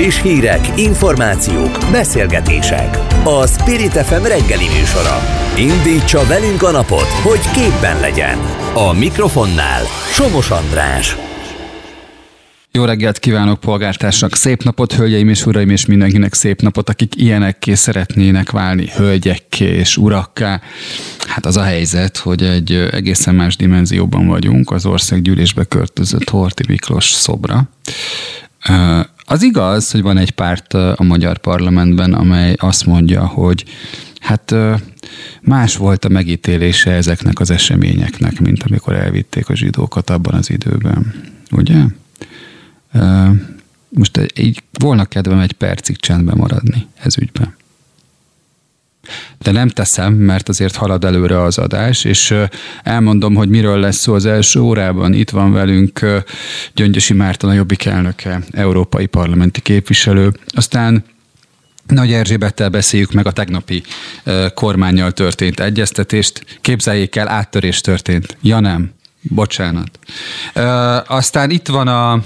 Friss hírek, információk, beszélgetések. A Spirit FM reggeli műsora. Indítsa velünk a napot, hogy képben legyen. A mikrofonnál Somos András. Jó reggelt kívánok, polgártársak! Szép napot, hölgyeim és uraim, és mindenkinek szép napot, akik ilyenekké szeretnének válni, hölgyekké és urakká. Hát az a helyzet, hogy egy egészen más dimenzióban vagyunk, az országgyűlésbe költözött Horti Miklós szobra. Az igaz, hogy van egy párt a magyar parlamentben, amely azt mondja, hogy hát más volt a megítélése ezeknek az eseményeknek, mint amikor elvitték a zsidókat abban az időben. Ugye? Most így volna kedvem egy percig csendben maradni ez ügyben. De nem teszem, mert azért halad előre az adás, és elmondom, hogy miről lesz szó az első órában. Itt van velünk Gyöngyösi Márton, a Jobbik elnöke, európai parlamenti képviselő. Aztán nagy Erzsébettel beszéljük meg a tegnapi kormányjal történt egyeztetést. Képzeljék el, áttörés történt. Ja nem, bocsánat. Aztán itt van a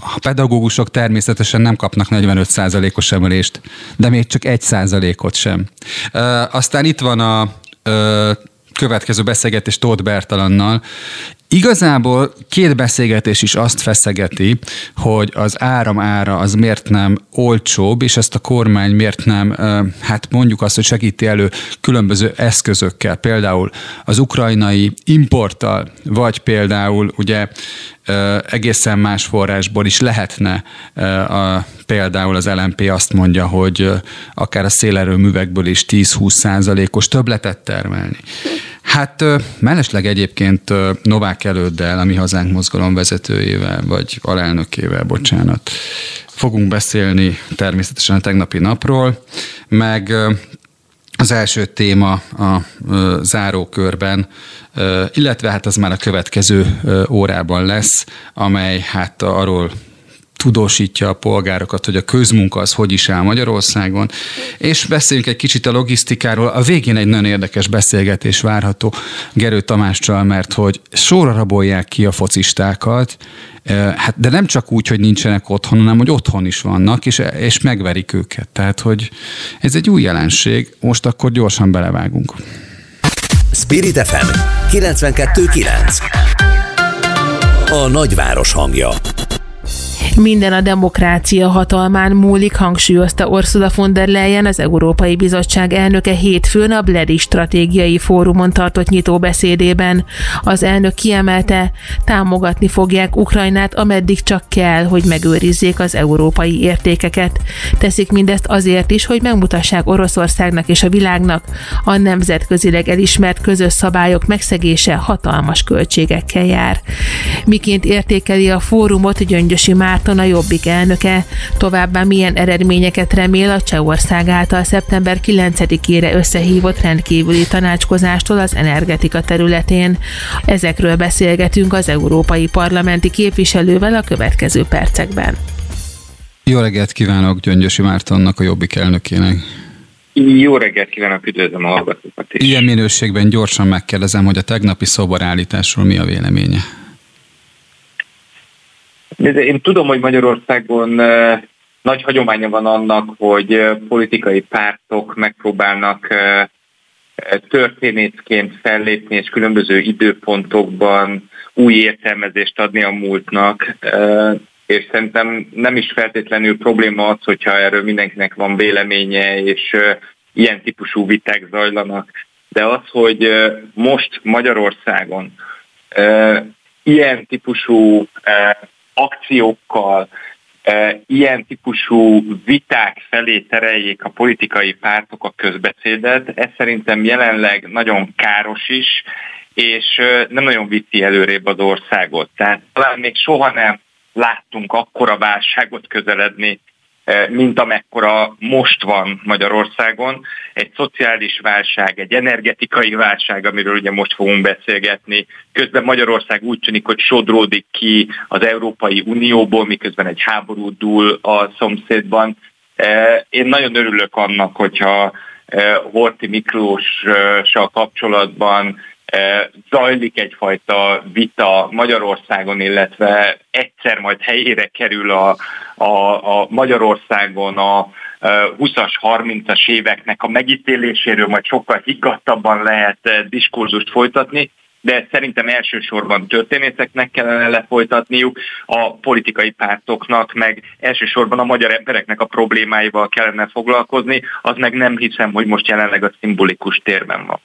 a pedagógusok természetesen nem kapnak 45%-os emelést, de még csak 1%-ot sem. Aztán itt van a következő beszélgetés Tóth Bertalannal. Igazából két beszélgetés is azt feszegeti, hogy az áram ára az miért nem olcsóbb, és ezt a kormány miért nem, hát mondjuk azt, hogy segíti elő különböző eszközökkel, például az ukrajnai importtal, vagy például ugye egészen más forrásból is lehetne. A, például az LMP azt mondja, hogy akár a szélerőművekből is 10-20 százalékos többletet termelni. Hát mellesleg egyébként Novák előddel, a Mi Hazánk mozgalom vezetőjével, vagy alelnökével, bocsánat, fogunk beszélni természetesen a tegnapi napról, meg az első téma a zárókörben, illetve hát az már a következő órában lesz, amely hát arról tudósítja a polgárokat, hogy a közmunka az hogy is áll Magyarországon, és beszéljünk egy kicsit a logisztikáról. A végén egy nagyon érdekes beszélgetés várható Gerő Tamással, mert hogy sorra rabolják ki a focistákat, Hát, de nem csak úgy, hogy nincsenek otthon, hanem hogy otthon is vannak, és, és megverik őket. Tehát, hogy ez egy új jelenség, most akkor gyorsan belevágunk. Spirit FM 92.9 A nagyváros hangja minden a demokrácia hatalmán múlik, hangsúlyozta Ursula von der Leyen, az Európai Bizottság elnöke hétfőn a Bledi Stratégiai Fórumon tartott nyitó beszédében. Az elnök kiemelte, támogatni fogják Ukrajnát, ameddig csak kell, hogy megőrizzék az európai értékeket. Teszik mindezt azért is, hogy megmutassák Oroszországnak és a világnak, a nemzetközileg elismert közös szabályok megszegése hatalmas költségekkel jár. Miként értékeli a fórumot Gyöngyösi Márton Márton a Jobbik elnöke. Továbbá milyen eredményeket remél a Csehország által szeptember 9-ére összehívott rendkívüli tanácskozástól az energetika területén. Ezekről beszélgetünk az európai parlamenti képviselővel a következő percekben. Jó reggelt kívánok Gyöngyösi Mártonnak, a Jobbik elnökének. Jó reggelt kívánok, üdvözlöm a hallgatókat is. Ilyen minőségben gyorsan megkérdezem, hogy a tegnapi szobarállításról mi a véleménye? Én tudom, hogy Magyarországon nagy hagyománya van annak, hogy politikai pártok megpróbálnak történészként fellépni, és különböző időpontokban új értelmezést adni a múltnak. És szerintem nem is feltétlenül probléma az, hogyha erről mindenkinek van véleménye, és ilyen típusú viták zajlanak. De az, hogy most Magyarországon ilyen típusú akciókkal, e, ilyen típusú viták felé tereljék a politikai pártok a közbeszédet, ez szerintem jelenleg nagyon káros is, és e, nem nagyon viszi előrébb az országot. Tehát talán még soha nem láttunk akkora válságot közeledni, mint amekkora most van Magyarországon. Egy szociális válság, egy energetikai válság, amiről ugye most fogunk beszélgetni. Közben Magyarország úgy tűnik, hogy sodródik ki az Európai Unióból, miközben egy háború dúl a szomszédban. Eh, én nagyon örülök annak, hogyha eh, Horti Miklóssal kapcsolatban zajlik egyfajta vita Magyarországon, illetve egyszer majd helyére kerül a, a, a Magyarországon a 20-as, 30-as éveknek a megítéléséről majd sokkal higgadtabban lehet diskurzust folytatni, de szerintem elsősorban történészeknek kellene lefolytatniuk, a politikai pártoknak, meg elsősorban a magyar embereknek a problémáival kellene foglalkozni, az meg nem hiszem, hogy most jelenleg a szimbolikus térben van.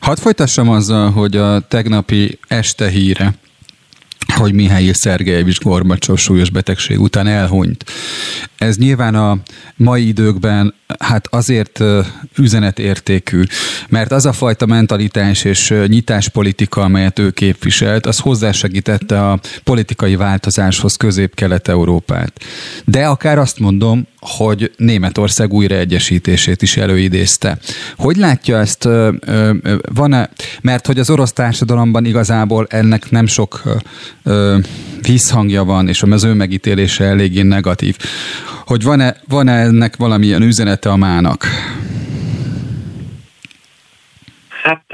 Hadd folytassam azzal, hogy a tegnapi este híre, hogy Mihály Szergejevics Gorbacsov súlyos betegség után elhunyt. Ez nyilván a mai időkben hát azért üzenetértékű, mert az a fajta mentalitás és nyitáspolitika, amelyet ő képviselt, az hozzásegítette a politikai változáshoz Közép-Kelet-Európát. De akár azt mondom, hogy Németország újraegyesítését is előidézte. Hogy látja ezt? Van-e, mert hogy az orosz társadalomban igazából ennek nem sok vízhangja van, és az ő megítélése eléggé negatív. Hogy van-e, van-e ennek valamilyen üzenete a mának? Hát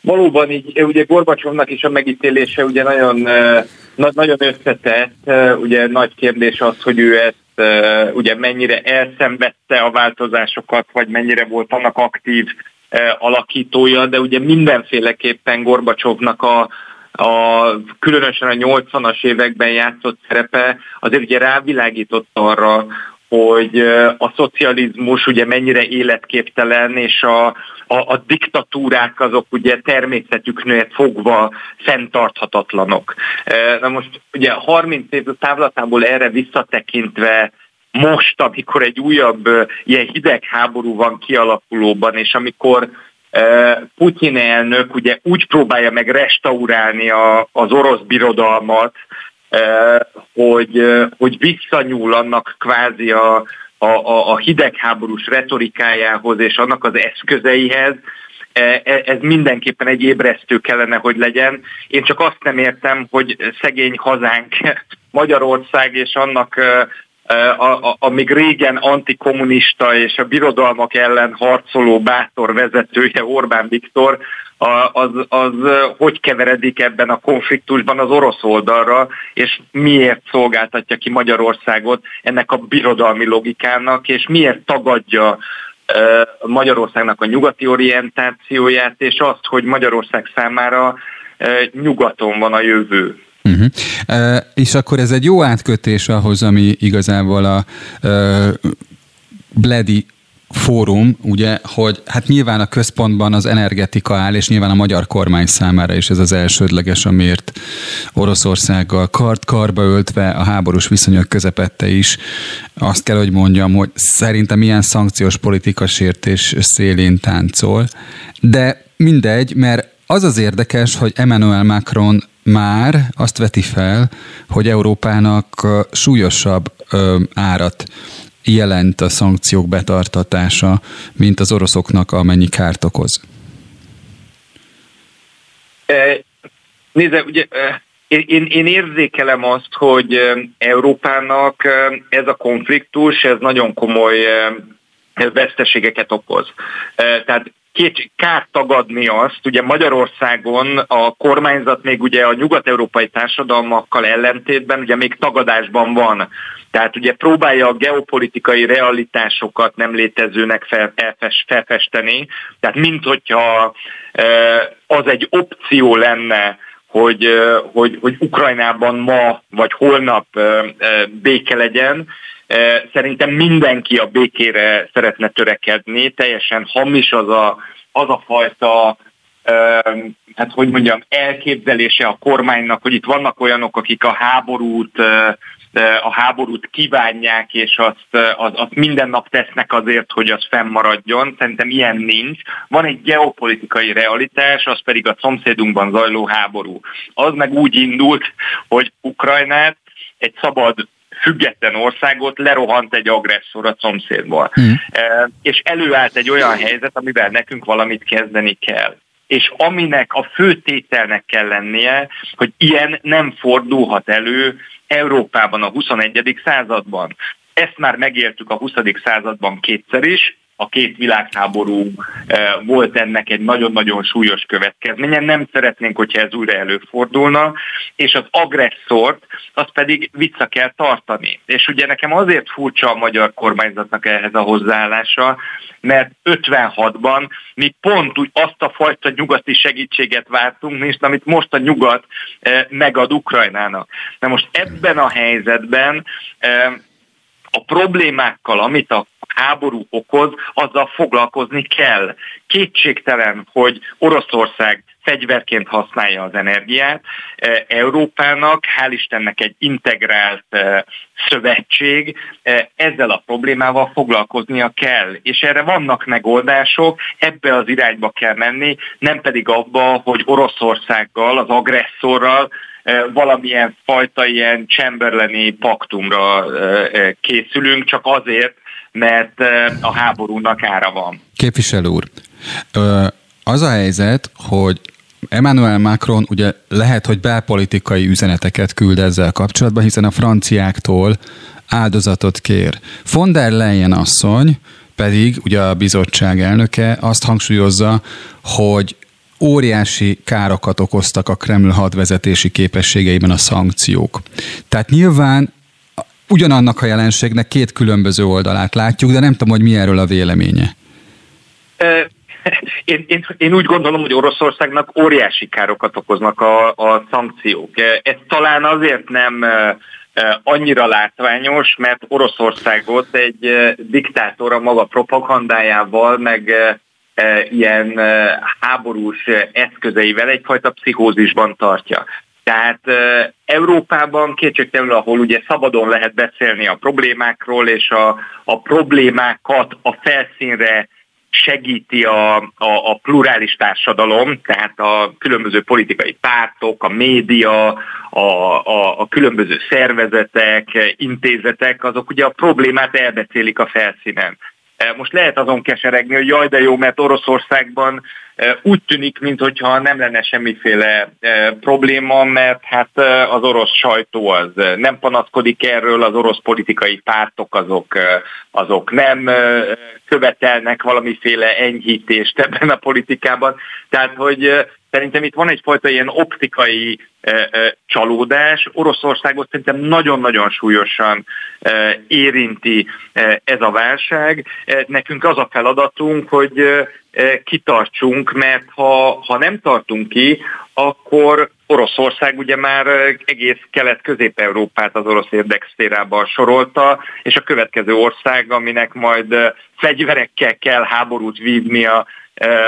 valóban így, ugye Gorbacsovnak is a megítélése ugye nagyon, nagyon összetett, ugye nagy kérdés az, hogy ő ezt ugye mennyire elszenvedte a változásokat, vagy mennyire volt annak aktív alakítója, de ugye mindenféleképpen Gorbacsovnak a, a, különösen a 80-as években játszott szerepe azért ugye rávilágított arra, hogy a szocializmus ugye mennyire életképtelen, és a, a, a diktatúrák azok ugye természetüknél fogva fenntarthatatlanok. Na most ugye 30 év távlatából erre visszatekintve most, amikor egy újabb ilyen hidegháború van kialakulóban, és amikor Putyin elnök ugye úgy próbálja meg restaurálni a, az orosz birodalmat, hogy, hogy visszanyúl annak kvázi a, a, a hidegháborús retorikájához és annak az eszközeihez, e, ez mindenképpen egy ébresztő kellene, hogy legyen. Én csak azt nem értem, hogy szegény hazánk Magyarország és annak a, a, a még régen antikommunista és a birodalmak ellen harcoló bátor vezetője Orbán Viktor, az, az hogy keveredik ebben a konfliktusban az orosz oldalra, és miért szolgáltatja ki Magyarországot ennek a birodalmi logikának, és miért tagadja Magyarországnak a nyugati orientációját, és azt, hogy Magyarország számára nyugaton van a jövő. Uh-huh. Uh, és akkor ez egy jó átkötés ahhoz, ami igazából a uh, Bledi fórum, ugye, hogy hát nyilván a központban az energetika áll, és nyilván a magyar kormány számára is ez az elsődleges, amiért Oroszországgal kart-karba öltve a háborús viszonyok közepette is azt kell, hogy mondjam, hogy szerintem milyen szankciós politika sértés szélén táncol, de mindegy, mert az az érdekes, hogy Emmanuel Macron már azt veti fel, hogy Európának súlyosabb árat jelent a szankciók betartatása, mint az oroszoknak amennyi kárt okoz? Nézze, ugye én, én érzékelem azt, hogy Európának ez a konfliktus, ez nagyon komoly veszteségeket okoz. Tehát két kár tagadni azt, ugye Magyarországon a kormányzat még ugye a nyugat-európai társadalmakkal ellentétben ugye még tagadásban van. Tehát ugye próbálja a geopolitikai realitásokat nem létezőnek felfesteni, tehát mint hogyha az egy opció lenne, hogy, hogy, hogy Ukrajnában ma vagy holnap béke legyen, Szerintem mindenki a békére szeretne törekedni, teljesen hamis az a, az a fajta hát hogy mondjam, elképzelése a kormánynak, hogy itt vannak olyanok, akik a háborút a háborút kívánják, és azt, azt, azt minden nap tesznek azért, hogy az fennmaradjon. Szerintem ilyen nincs. Van egy geopolitikai realitás, az pedig a szomszédunkban zajló háború. Az meg úgy indult, hogy Ukrajnát egy szabad független országot lerohant egy agresszor a szomszédból. Mm. És előállt egy olyan helyzet, amivel nekünk valamit kezdeni kell és aminek a fő tételnek kell lennie, hogy ilyen nem fordulhat elő Európában a 21. században. Ezt már megéltük a 20. században kétszer is, a két világháború volt ennek egy nagyon-nagyon súlyos következménye. Nem szeretnénk, hogyha ez újra előfordulna, és az agresszort azt pedig vissza kell tartani. És ugye nekem azért furcsa a magyar kormányzatnak ehhez a hozzáállása, mert 56-ban mi pont úgy azt a fajta nyugati segítséget vártunk, és amit most a nyugat megad Ukrajnának. Na most ebben a helyzetben a problémákkal, amit a háború okoz, azzal foglalkozni kell. Kétségtelen, hogy Oroszország fegyverként használja az energiát. E, Európának, hál' Istennek egy integrált e, szövetség, e, ezzel a problémával foglalkoznia kell. És erre vannak megoldások, ebbe az irányba kell menni, nem pedig abba, hogy Oroszországgal, az agresszorral valamilyen fajta ilyen Chamberlaini paktumra készülünk, csak azért, mert a háborúnak ára van. Képviselő úr, az a helyzet, hogy Emmanuel Macron ugye lehet, hogy belpolitikai üzeneteket küld ezzel kapcsolatban, hiszen a franciáktól áldozatot kér. Von der Leyen asszony pedig, ugye a bizottság elnöke azt hangsúlyozza, hogy óriási károkat okoztak a Kreml hadvezetési képességeiben a szankciók. Tehát nyilván ugyanannak a jelenségnek két különböző oldalát látjuk, de nem tudom, hogy mi erről a véleménye. Én, én, én úgy gondolom, hogy Oroszországnak óriási károkat okoznak a, a szankciók. Ez talán azért nem annyira látványos, mert Oroszországot egy diktátor a maga propagandájával, meg ilyen háborús eszközeivel egyfajta pszichózisban tartja. Tehát Európában kétségtelenül, ahol ugye szabadon lehet beszélni a problémákról, és a, a problémákat a felszínre segíti a, a, a plurális társadalom, tehát a különböző politikai pártok, a média, a, a, a különböző szervezetek, intézetek, azok ugye a problémát elbeszélik a felszínen. Most lehet azon keseregni, hogy jaj, de jó, mert Oroszországban úgy tűnik, mintha nem lenne semmiféle probléma, mert hát az orosz sajtó az nem panaszkodik erről, az orosz politikai pártok azok, azok nem követelnek valamiféle enyhítést ebben a politikában. Tehát, hogy Szerintem itt van egyfajta ilyen optikai e, e, csalódás. Oroszországot szerintem nagyon-nagyon súlyosan e, érinti ez a válság. Nekünk az a feladatunk, hogy kitartsunk, mert ha, ha nem tartunk ki, akkor Oroszország ugye már egész kelet-közép-európát az orosz érdekszférában sorolta, és a következő ország, aminek majd fegyverekkel kell háborút vívnia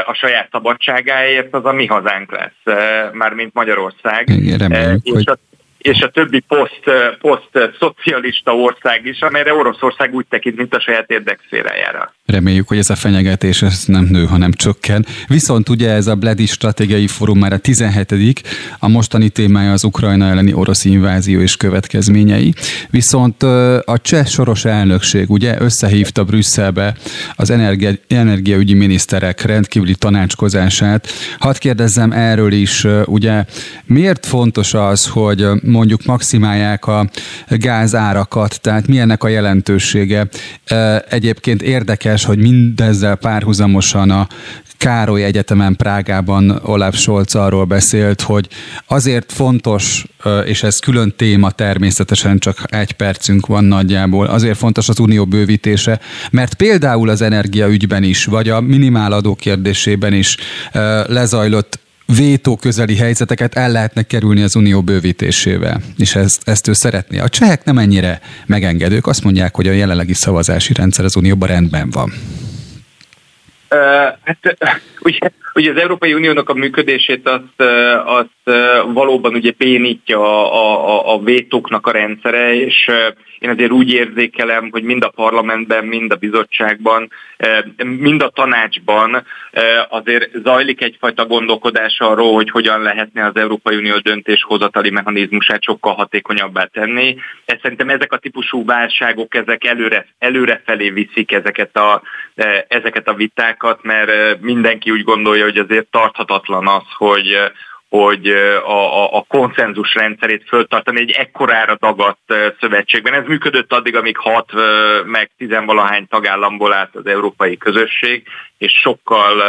a saját szabadságáért, az a mi hazánk lesz, mármint Magyarország. Igen, reméljük, és hogy... a és a többi poszt, poszt szocialista ország is, amelyre Oroszország úgy tekint, mint a saját érdekszférájára. Reméljük, hogy ez a fenyegetés ez nem nő, hanem csökken. Viszont ugye ez a Bledi stratégiai fórum már a 17 a mostani témája az Ukrajna elleni orosz invázió és következményei. Viszont a cseh soros elnökség ugye összehívta Brüsszelbe az energia, energiaügyi miniszterek rendkívüli tanácskozását. Hadd kérdezzem erről is, ugye miért fontos az, hogy mondjuk maximálják a gázárakat, tehát milyennek a jelentősége. Egyébként érdekes, hogy mindezzel párhuzamosan a Károly Egyetemen Prágában Olaf Scholz arról beszélt, hogy azért fontos, és ez külön téma természetesen, csak egy percünk van nagyjából, azért fontos az unió bővítése, mert például az energiaügyben is, vagy a minimál kérdésében is lezajlott vétó közeli helyzeteket el lehetne kerülni az unió bővítésével, és ezt, ezt ő szeretné. A csehek nem ennyire megengedők, azt mondják, hogy a jelenlegi szavazási rendszer az unióban rendben van. Hát ugye, ugye az Európai Uniónak a működését azt, azt valóban ugye bénítja a, a, a vétóknak a rendszere, és én azért úgy érzékelem, hogy mind a parlamentben, mind a bizottságban, mind a tanácsban azért zajlik egyfajta gondolkodás arról, hogy hogyan lehetne az Európai Unió döntéshozatali mechanizmusát sokkal hatékonyabbá tenni. Ez szerintem ezek a típusú válságok, ezek előre, előre felé viszik ezeket a, ezeket a vitákat, mert mindenki úgy gondolja, hogy azért tarthatatlan az, hogy hogy a, a, a konszenzus rendszerét föltartani egy ekkorára dagadt szövetségben. Ez működött addig, amíg hat meg tizenvalahány tagállamból állt az európai közösség, és sokkal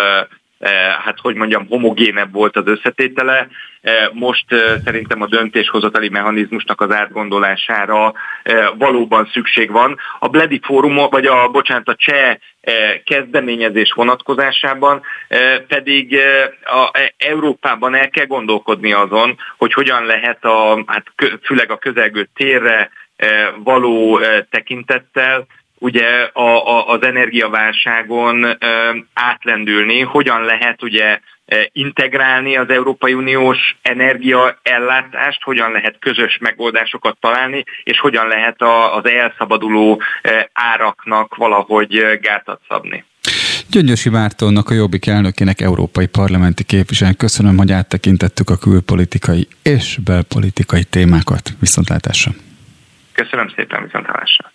hát hogy mondjam, homogénebb volt az összetétele. Most szerintem a döntéshozatali mechanizmusnak az átgondolására valóban szükség van. A Bledi Fórum, vagy a, bocsánat, a cseh kezdeményezés vonatkozásában pedig a e, Európában el kell gondolkodni azon, hogy hogyan lehet a, hát főleg a közelgő térre való tekintettel ugye a, a, az energiaválságon átlendülni, hogyan lehet ugye integrálni az Európai Uniós energiaellátást, hogyan lehet közös megoldásokat találni, és hogyan lehet a, az elszabaduló áraknak valahogy gátat szabni. Gyöngyösi Mártonnak, a Jobbik elnökének, európai parlamenti képviselőnek köszönöm, hogy áttekintettük a külpolitikai és belpolitikai témákat. Viszontlátásra! Köszönöm szépen, viszontlátásra!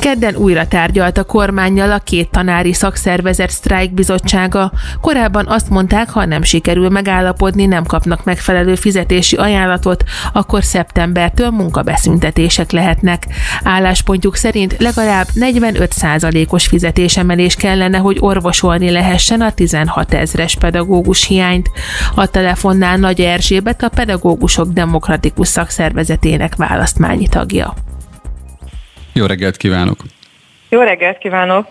Kedden újra tárgyalt a kormányjal a két tanári szakszervezet sztrájkbizottsága. Korábban azt mondták, ha nem sikerül megállapodni, nem kapnak megfelelő fizetési ajánlatot, akkor szeptembertől munkabeszüntetések lehetnek. Álláspontjuk szerint legalább 45%-os fizetésemelés kellene, hogy orvosolni lehessen a 16 ezres pedagógus hiányt. A telefonnál Nagy Erzsébet a Pedagógusok Demokratikus Szakszervezetének választmányi tagja. Jó reggelt kívánok! Jó reggelt kívánok!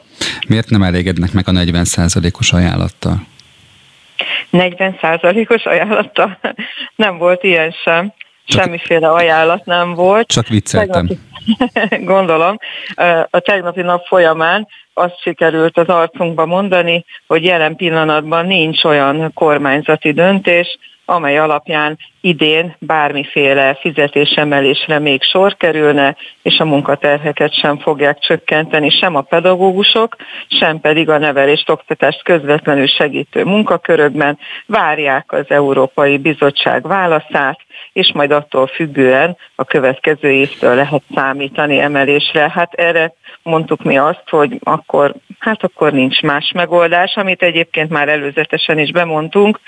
Miért nem elégednek meg a 40%-os ajánlattal? 40%-os ajánlattal? Nem volt ilyen sem. Csak Semmiféle ajánlat nem volt. Csak vicceltem. Tegnapi, gondolom. A tegnapi nap folyamán azt sikerült az arcunkba mondani, hogy jelen pillanatban nincs olyan kormányzati döntés, amely alapján idén bármiféle fizetésemelésre még sor kerülne, és a munkaterheket sem fogják csökkenteni sem a pedagógusok, sem pedig a nevelést, oktatást közvetlenül segítő munkakörökben. Várják az Európai Bizottság válaszát, és majd attól függően a következő évtől lehet számítani emelésre. Hát erre mondtuk mi azt, hogy akkor, hát akkor nincs más megoldás, amit egyébként már előzetesen is bemondtunk,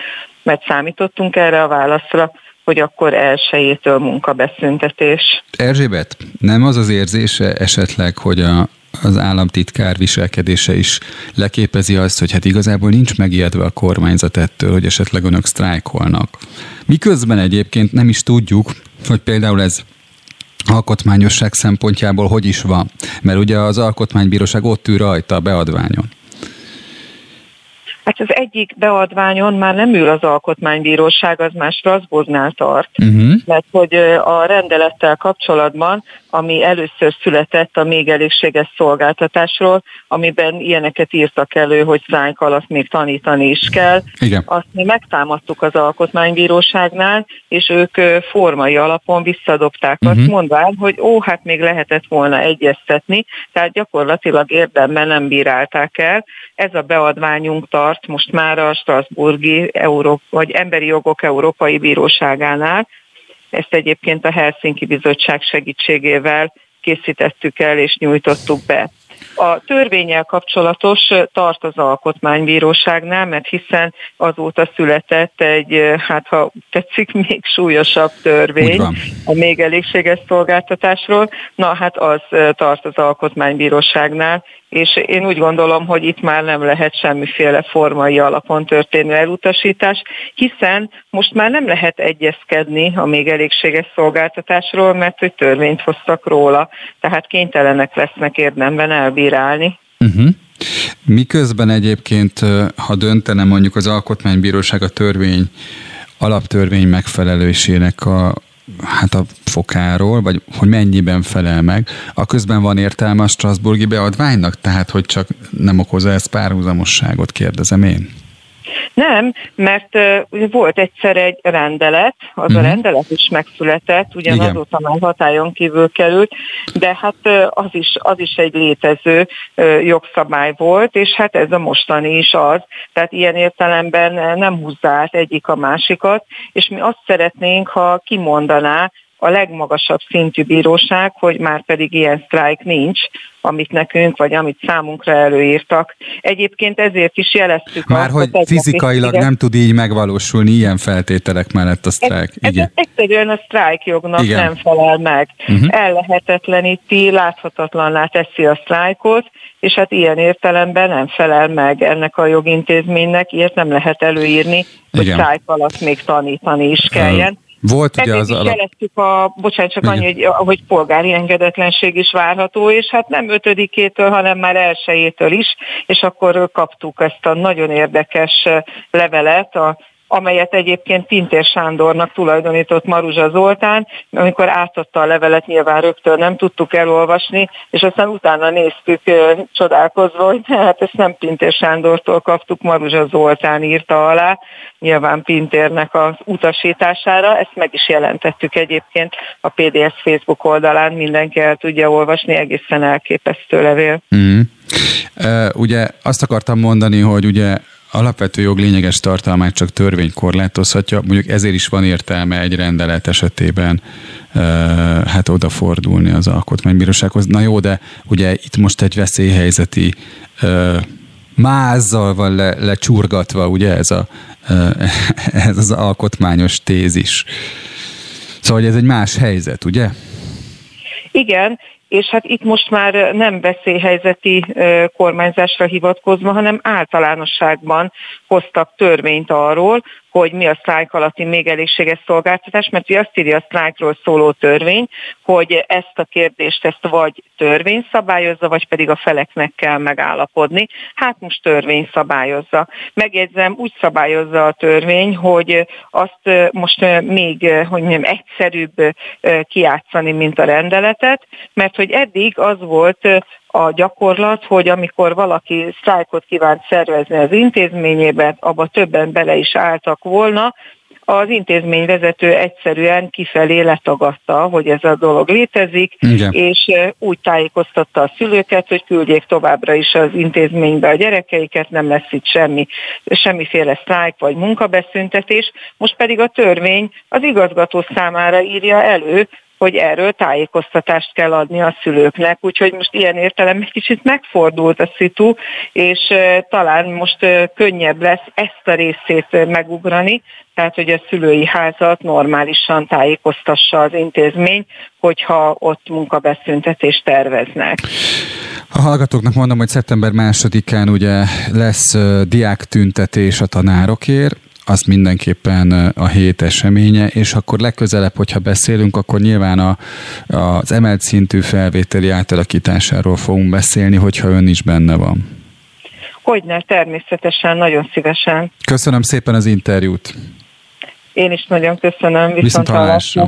mert számítottunk erre a válaszra, hogy akkor elsőjétől munkabeszüntetés. Erzsébet, nem az az érzése esetleg, hogy a, az államtitkár viselkedése is leképezi azt, hogy hát igazából nincs megijedve a kormányzat ettől, hogy esetleg önök sztrájkolnak. Miközben egyébként nem is tudjuk, hogy például ez alkotmányosság szempontjából hogy is van. Mert ugye az alkotmánybíróság ott ül rajta a beadványon. Hát az egyik beadványon már nem ül az alkotmánybíróság, az már Strasbourgnál tart, uh-huh. mert hogy a rendelettel kapcsolatban, ami először született a még elégséges szolgáltatásról, amiben ilyeneket írtak elő, hogy szánk alatt még tanítani is kell, Igen. azt mi megtámadtuk az alkotmánybíróságnál, és ők formai alapon visszadobták uh-huh. azt, mondván, hogy ó, hát még lehetett volna egyeztetni, tehát gyakorlatilag érdemben nem bírálták el. Ez a beadványunk tart tart most már a Strasburgi Európa, vagy Emberi Jogok Európai Bíróságánál. Ezt egyébként a Helsinki Bizottság segítségével készítettük el és nyújtottuk be. A törvényel kapcsolatos tart az alkotmánybíróságnál, mert hiszen azóta született egy, hát ha tetszik, még súlyosabb törvény a még elégséges szolgáltatásról. Na hát az tart az alkotmánybíróságnál, és én úgy gondolom, hogy itt már nem lehet semmiféle formai alapon történő elutasítás, hiszen most már nem lehet egyezkedni a még elégséges szolgáltatásról, mert hogy törvényt hoztak róla, tehát kénytelenek lesznek érdemben elbírálni. Uh-huh. Miközben egyébként, ha döntene mondjuk az Alkotmánybíróság a törvény alaptörvény megfelelősének a, hát a fokáról, vagy hogy mennyiben felel meg, a közben van értelme a Strasburgi beadványnak, tehát hogy csak nem okoz ez párhuzamosságot, kérdezem én. Nem, mert uh, volt egyszer egy rendelet, az uh-huh. a mhm. rendelet is megszületett, ugyan Igen. azóta már hatályon kívül került, de hát uh, az, is, az is egy létező uh, jogszabály volt, és hát ez a mostani is az, tehát ilyen értelemben nem húzza át egyik a másikat, és mi azt szeretnénk, ha kimondaná, a legmagasabb szintű bíróság, hogy már pedig ilyen sztrájk nincs, amit nekünk, vagy amit számunkra előírtak. Egyébként ezért is jeleztük Már azt, hogy fizikailag nem tud így megvalósulni ilyen feltételek mellett a sztrájk. Ez, Igen. ez egyszerűen a sztrájk jognak Igen. nem felel meg. Uh-huh. Ellehetetleníti, láthatatlanná teszi a sztrájkot, és hát ilyen értelemben nem felel meg ennek a jogintézménynek, ilyet nem lehet előírni, hogy Igen. sztrájk alatt még tanítani is kelljen. Volt ugye az. Jeleztük a, bocsánat, csak annyi, hogy, hogy polgári engedetlenség is várható, és hát nem ötödikétől, hanem már elsőjétől is, és akkor kaptuk ezt a nagyon érdekes levelet a amelyet egyébként Pintér Sándornak tulajdonított Maruzsa Zoltán, amikor átadta a levelet, nyilván rögtön nem tudtuk elolvasni, és aztán utána néztük csodálkozva, hogy hát ezt nem Pintér Sándortól kaptuk, Maruzsa Zoltán írta alá, nyilván Pintérnek az utasítására, ezt meg is jelentettük egyébként a PDS Facebook oldalán, mindenki el tudja olvasni, egészen elképesztő levél. Mm. Uh, ugye azt akartam mondani, hogy ugye alapvető jog lényeges tartalmát csak törvény korlátozhatja, mondjuk ezért is van értelme egy rendelet esetében hát odafordulni az alkotmánybírósághoz. Na jó, de ugye itt most egy veszélyhelyzeti mázzal van le, lecsurgatva, ugye ez, a, ez az alkotmányos tézis. Szóval ez egy más helyzet, ugye? Igen, és hát itt most már nem veszélyhelyzeti kormányzásra hivatkozva, hanem általánosságban hoztak törvényt arról, hogy mi a sztrájk alatti még elégséges szolgáltatás, mert ugye azt írja a sztrájkról szóló törvény, hogy ezt a kérdést ezt vagy törvény szabályozza, vagy pedig a feleknek kell megállapodni. Hát most törvény szabályozza. Megjegyzem, úgy szabályozza a törvény, hogy azt most még, hogy mondjam, egyszerűbb kiátszani, mint a rendeletet, mert hogy eddig az volt a gyakorlat, hogy amikor valaki sztrájkot kívánt szervezni az intézményében, abba többen bele is álltak volna, az intézményvezető egyszerűen kifelé letagadta, hogy ez a dolog létezik, Igen. és úgy tájékoztatta a szülőket, hogy küldjék továbbra is az intézménybe a gyerekeiket, nem lesz itt semmi, semmiféle sztrájk vagy munkabeszüntetés. Most pedig a törvény az igazgató számára írja elő, hogy erről tájékoztatást kell adni a szülőknek, úgyhogy most ilyen értelem egy kicsit megfordult a szitu, és talán most könnyebb lesz ezt a részét megugrani, tehát hogy a szülői házat normálisan tájékoztassa az intézmény, hogyha ott munkabeszüntetést terveznek. A hallgatóknak mondom, hogy szeptember másodikán ugye lesz diák tüntetés a tanárokért, az mindenképpen a hét eseménye, és akkor legközelebb, hogyha beszélünk, akkor nyilván a, az emelt szintű felvételi átalakításáról fogunk beszélni, hogyha ön is benne van. Hogyne, természetesen, nagyon szívesen. Köszönöm szépen az interjút. Én is nagyon köszönöm. Viszont, Viszont hallásra.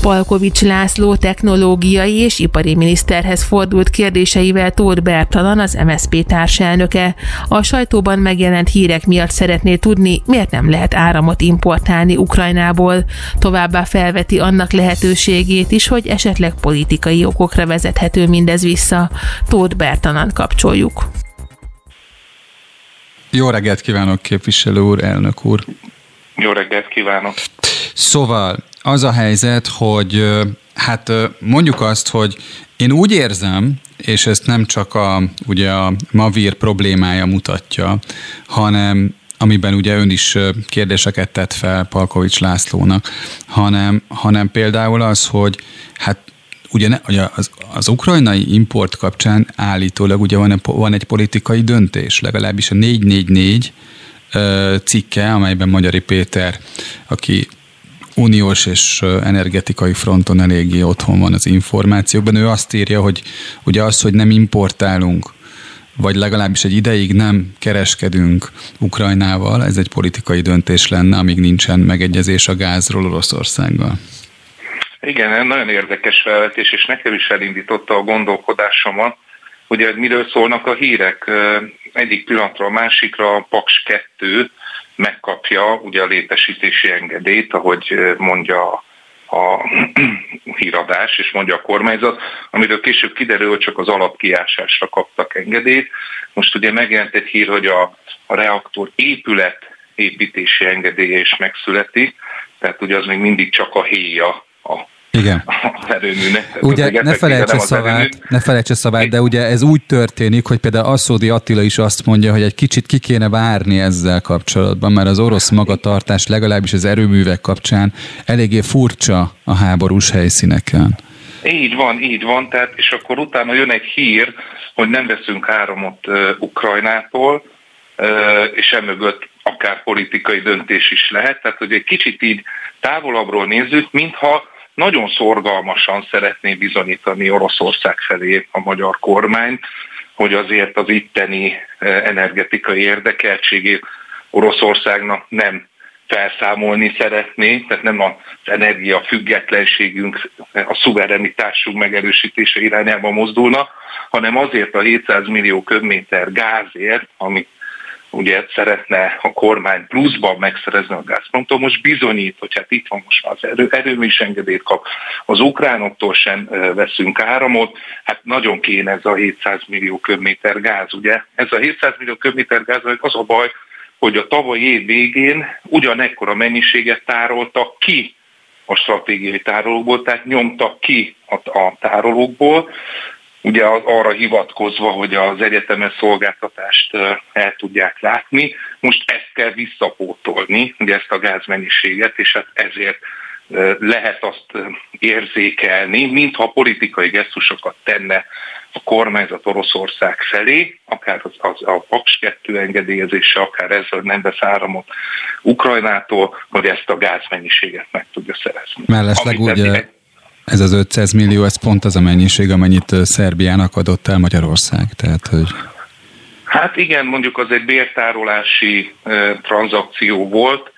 Palkovics László technológiai és ipari miniszterhez fordult kérdéseivel Tóth Bertalan, az MSZP társelnöke. A sajtóban megjelent hírek miatt szeretné tudni, miért nem lehet áramot importálni Ukrajnából. Továbbá felveti annak lehetőségét is, hogy esetleg politikai okokra vezethető mindez vissza. Tóth Bertalan kapcsoljuk. Jó reggelt kívánok, képviselő úr, elnök úr! Jó reggelt kívánok! Szóval az a helyzet, hogy hát mondjuk azt, hogy én úgy érzem, és ezt nem csak a, ugye a Mavir problémája mutatja, hanem amiben ugye ön is kérdéseket tett fel Palkovics Lászlónak, hanem, hanem például az, hogy hát ugye, ne, ugye az, az ukrajnai import kapcsán állítólag ugye van, van egy politikai döntés, legalábbis a 444 cikke, amelyben Magyari Péter, aki uniós és energetikai fronton eléggé otthon van az információkban. Ő azt írja, hogy ugye az, hogy nem importálunk, vagy legalábbis egy ideig nem kereskedünk Ukrajnával, ez egy politikai döntés lenne, amíg nincsen megegyezés a gázról Oroszországgal. Igen, nagyon érdekes felvetés, és nekem is elindította a gondolkodásomat, hogy miről szólnak a hírek. Egyik pillanatról a másikra a Paks 2 megkapja ugye a létesítési engedélyt, ahogy mondja a híradás adás, és mondja a kormányzat, amiről később kiderül, csak az alapkiásásra kaptak engedélyt. Most ugye megjelent egy hír, hogy a, a reaktor épület építési engedélye is megszületik, tehát ugye az még mindig csak a héja a igen. Ugye ne felejts a szavát, ne felejts a szavát, de ugye ez úgy történik, hogy például Asszódi Attila is azt mondja, hogy egy kicsit ki kéne várni ezzel kapcsolatban, mert az orosz magatartás legalábbis az erőművek kapcsán eléggé furcsa a háborús helyszíneken. Így van, így van, tehát, és akkor utána jön egy hír, hogy nem veszünk áramot uh, Ukrajnától, uh, és emögött akár politikai döntés is lehet, tehát hogy egy kicsit így távolabbról nézzük, mintha nagyon szorgalmasan szeretné bizonyítani Oroszország felé a magyar kormány, hogy azért az itteni e, energetikai érdekeltségét Oroszországnak nem felszámolni szeretné, tehát nem az energia függetlenségünk, a szuverenitásunk megerősítése irányába mozdulna, hanem azért a 700 millió köbméter gázért, amit ugye szeretne a kormány pluszban megszerezni a Gazpromtól, most bizonyít, hogy hát itt van most az erő, erőmű is engedélyt kap, az ukránoktól sem veszünk áramot, hát nagyon kéne ez a 700 millió köbméter gáz, ugye? Ez a 700 millió köbméter gáz az a baj, hogy a tavalyi év végén ugyanekkora mennyiséget tároltak ki a stratégiai tárolókból, tehát nyomtak ki a, a tárolókból, ugye arra hivatkozva, hogy az egyetemes szolgáltatást el tudják látni. Most ezt kell visszapótolni, ugye ezt a gázmennyiséget, és hát ezért lehet azt érzékelni, mintha politikai gesztusokat tenne a kormányzat Oroszország felé, akár az, az a Paks 2 engedélyezése, akár ezzel nem vesz áramot Ukrajnától, hogy ezt a gázmennyiséget meg tudja szerezni. Mellesleg ugye ez az 500 millió, ez pont az a mennyiség, amennyit Szerbiának adott el Magyarország. Tehát, hogy... Hát igen, mondjuk az egy bértárolási e, tranzakció volt.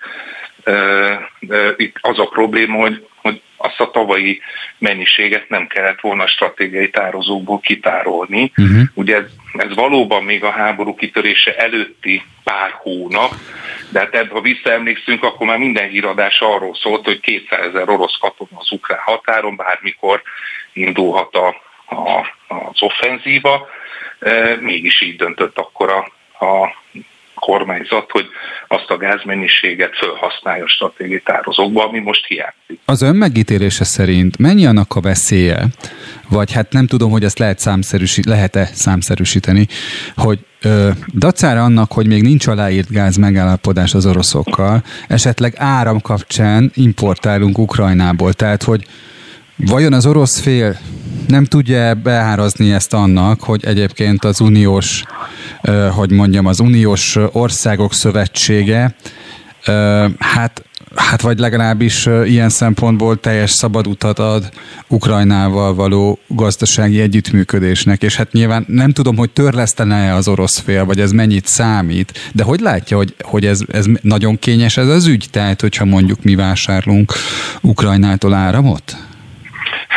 E, e, itt az a probléma, hogy, hogy azt a tavalyi mennyiséget nem kellett volna stratégiai tározókból kitárolni. Uh-huh. Ugye ez, ez valóban még a háború kitörése előtti pár hónap, de hát ebben, ha visszaemlékszünk, akkor már minden híradás arról szólt, hogy 200 ezer orosz katona az ukrán határon, bármikor indulhat a, a, az offenzíva. E, mégis így döntött akkor a, a kormányzat, hogy azt a gázmennyiséget felhasználja a stratégiai tározókba, ami most hiányzik. Az ön megítélése szerint mennyi annak a veszélye, vagy hát nem tudom, hogy ezt lehet számszerűsít, lehet-e számszerűsíteni, hogy ö, dacára annak, hogy még nincs aláírt gáz megállapodás az oroszokkal, esetleg áram kapcsán importálunk Ukrajnából, tehát hogy Vajon az orosz fél nem tudja beárazni ezt annak, hogy egyébként az uniós, hogy mondjam, az uniós országok szövetsége, hát hát vagy legalábbis ilyen szempontból teljes szabad utat ad Ukrajnával való gazdasági együttműködésnek, és hát nyilván nem tudom, hogy törlesztene-e az orosz fél, vagy ez mennyit számít, de hogy látja, hogy, hogy ez, ez nagyon kényes ez az ügy, tehát hogyha mondjuk mi vásárlunk Ukrajnától áramot?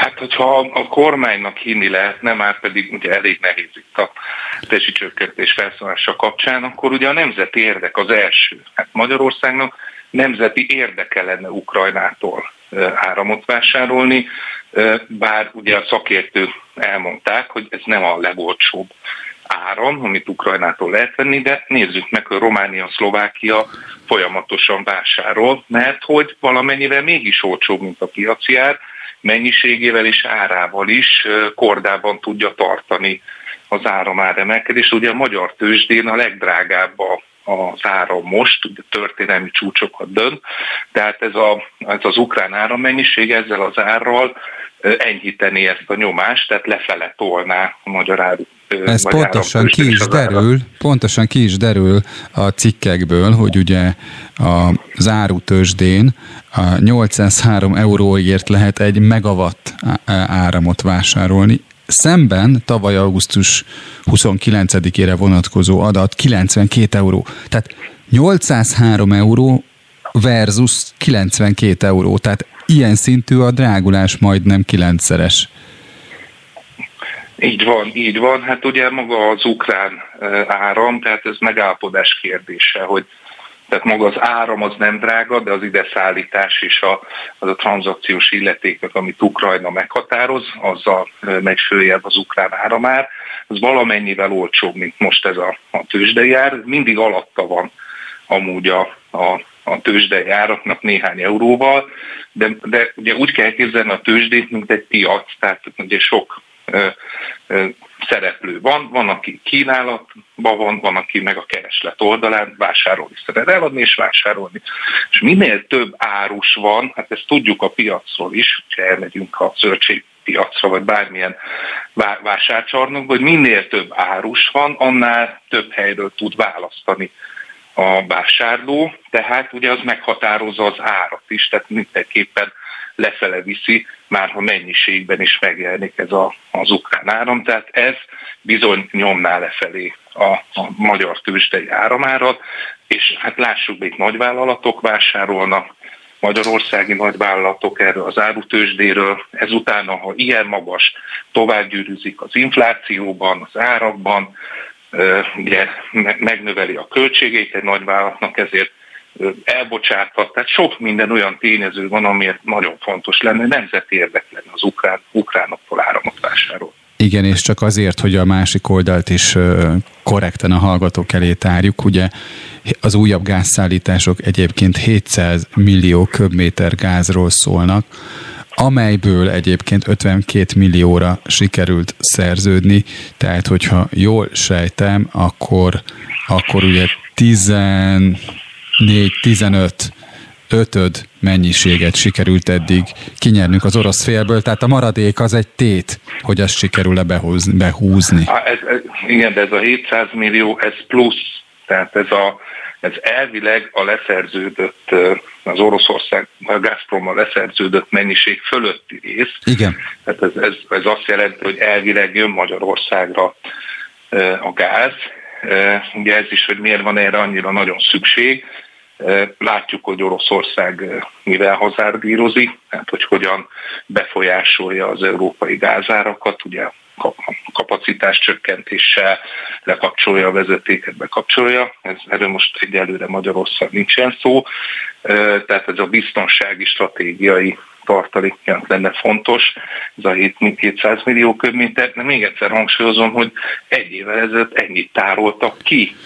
Hát, hogyha a kormánynak hinni lehetne, már pedig ugye elég nehéz itt a tesi csökkentés felszólása kapcsán, akkor ugye a nemzeti érdek az első. Hát Magyarországnak nemzeti érdeke lenne Ukrajnától áramot vásárolni, bár ugye a szakértők elmondták, hogy ez nem a legolcsóbb áram, amit Ukrajnától lehet venni, de nézzük meg, hogy Románia, Szlovákia folyamatosan vásárol, mert hogy valamennyivel mégis olcsóbb, mint a piaci ár, mennyiségével és árával is kordában tudja tartani az áramár emelkedést. Ugye a magyar tőzsdén a legdrágább a az áram most, ugye történelmi csúcsokat dönt, tehát ez, a, ez az ukrán árammennyiség ezzel az árral enyhíteni ezt a nyomást, tehát lefele tolná a magyar áru. Ez pontosan ki is derül, pontosan ki is derül a cikkekből, hogy ugye az árutősdén a 803 euróért lehet egy megawatt áramot vásárolni. Szemben tavaly augusztus 29-ére vonatkozó adat 92 euró. Tehát 803 euró versus 92 euró. Tehát ilyen szintű a drágulás majdnem kilencszeres. Így van, így van. Hát ugye maga az ukrán áram, tehát ez megállapodás kérdése, hogy tehát maga az áram az nem drága, de az ide szállítás és a, az a tranzakciós illetékek, amit Ukrajna meghatároz, azzal megy följebb az ukrán áramár, az valamennyivel olcsóbb, mint most ez a, a tőzsdei ár, mindig alatta van amúgy a, a, a tőzsdei áraknak néhány euróval, de, de ugye úgy kell képzelni a tőzsdét, mint egy piac, tehát ugye sok szereplő van, van, aki kínálatban van, van, aki meg a kereslet oldalán vásárolni szeret eladni és vásárolni. És minél több árus van, hát ezt tudjuk a piacról is, ha elmegyünk a zöldség vagy bármilyen vásárcsarnokba, hogy minél több árus van, annál több helyről tud választani a vásárló, tehát ugye az meghatározza az árat is, tehát mindenképpen lefele viszi, már ha mennyiségben is megjelenik ez a, az ukrán áram, tehát ez bizony nyomná lefelé a, a magyar tőzsdei áramárat, és hát lássuk, itt nagyvállalatok vásárolnak, magyarországi nagyvállalatok erről az árutősdéről, ezután, ha ilyen magas tovább gyűrűzik az inflációban, az árakban, ugye megnöveli a költségeit egy nagyvállalatnak, ezért elbocsáthat. Tehát sok minden olyan tényező van, amiért nagyon fontos lenne, nemzeti érdek lenne az ukrán, ukránoktól áramot vásárolni. Igen, és csak azért, hogy a másik oldalt is korrekten a hallgatók elé tárjuk, ugye az újabb gázszállítások egyébként 700 millió köbméter gázról szólnak, amelyből egyébként 52 millióra sikerült szerződni, tehát hogyha jól sejtem, akkor, akkor ugye 14-15 ötöd mennyiséget sikerült eddig kinyernünk az orosz félből, tehát a maradék az egy tét, hogy ezt sikerül-e behúzni. behúzni. Ez, ez, igen, de ez a 700 millió, ez plusz, tehát ez a ez elvileg a leszerződött, az Oroszország, a Gazprommal leszerződött mennyiség fölötti rész. Igen. Tehát ez, ez, ez azt jelenti, hogy elvileg jön Magyarországra a gáz. Ugye ez is, hogy miért van erre annyira nagyon szükség. Látjuk, hogy Oroszország mivel hazárdírozik, tehát hogy hogyan befolyásolja az európai gázárakat, ugye kapacitás csökkentéssel lekapcsolja a vezetéket, bekapcsolja. Ez, erről most egyelőre Magyarország nincsen szó. Tehát ez a biztonsági stratégiai tartalék lenne fontos, ez a 700 millió köbméter, de még egyszer hangsúlyozom, hogy egy évvel ezelőtt ennyit tároltak ki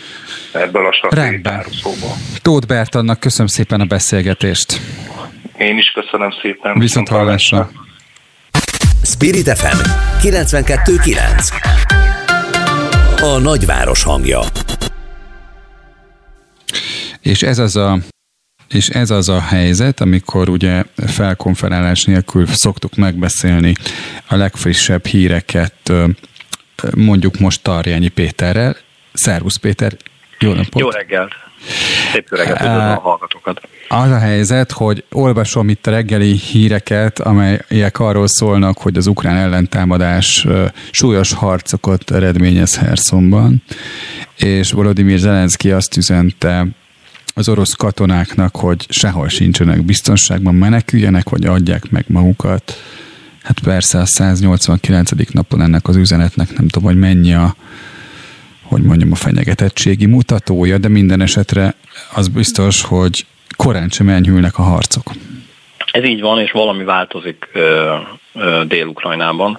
ebből a stratégiai tározóból. Tóth Bertannak köszönöm szépen a beszélgetést. Én is köszönöm szépen. Viszont hallásra. Spirit FM 92.9 A nagyváros hangja És ez az a és ez az a helyzet, amikor ugye felkonferálás nélkül szoktuk megbeszélni a legfrissebb híreket, mondjuk most Tarjányi Péterrel. Szervusz Péter, jó napot! Jó reggelt! Szép jó reggelt, a hallgatókat! Az a helyzet, hogy olvasom itt a reggeli híreket, amelyek arról szólnak, hogy az ukrán ellentámadás súlyos harcokat eredményez Herszonban, és Volodymyr Zelenszky azt üzente az orosz katonáknak, hogy sehol sincsenek biztonságban, meneküljenek, vagy adják meg magukat. Hát persze a 189. napon ennek az üzenetnek nem tudom, hogy mennyi a, hogy mondjam, a fenyegetettségi mutatója, de minden esetre az biztos, hogy korán sem enyhülnek a harcok. Ez így van, és valami változik Dél-Ukrajnában.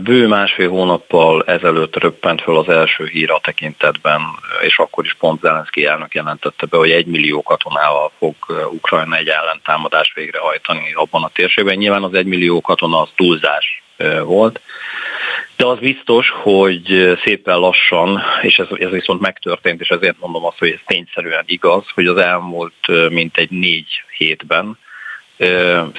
Bő másfél hónappal ezelőtt röppent föl az első hír a tekintetben, és akkor is pont Zelenszky elnök jelentette be, hogy egy millió katonával fog Ukrajna egy ellentámadást végrehajtani abban a térségben. Nyilván az egy millió katona az túlzás volt, de az biztos, hogy szépen lassan, és ez, ez viszont megtörtént, és ezért mondom azt, hogy ez tényszerűen igaz, hogy az elmúlt mintegy négy hétben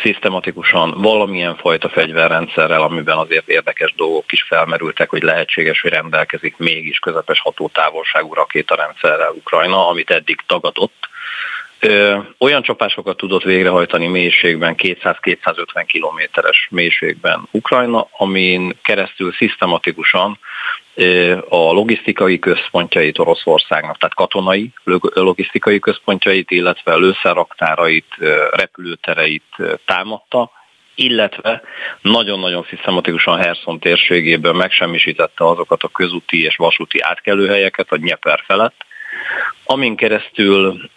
szisztematikusan valamilyen fajta fegyverrendszerrel, amiben azért érdekes dolgok is felmerültek, hogy lehetséges, hogy rendelkezik mégis közepes hatótávolságú rakétarendszerrel Ukrajna, amit eddig tagadott, olyan csapásokat tudott végrehajtani mélységben, 200-250 kilométeres mélységben Ukrajna, amin keresztül szisztematikusan a logisztikai központjait Oroszországnak, tehát katonai logisztikai központjait, illetve lőszerraktárait, repülőtereit támadta, illetve nagyon-nagyon szisztematikusan Herson térségében megsemmisítette azokat a közúti és vasúti átkelőhelyeket a Nyeper felett, amin keresztül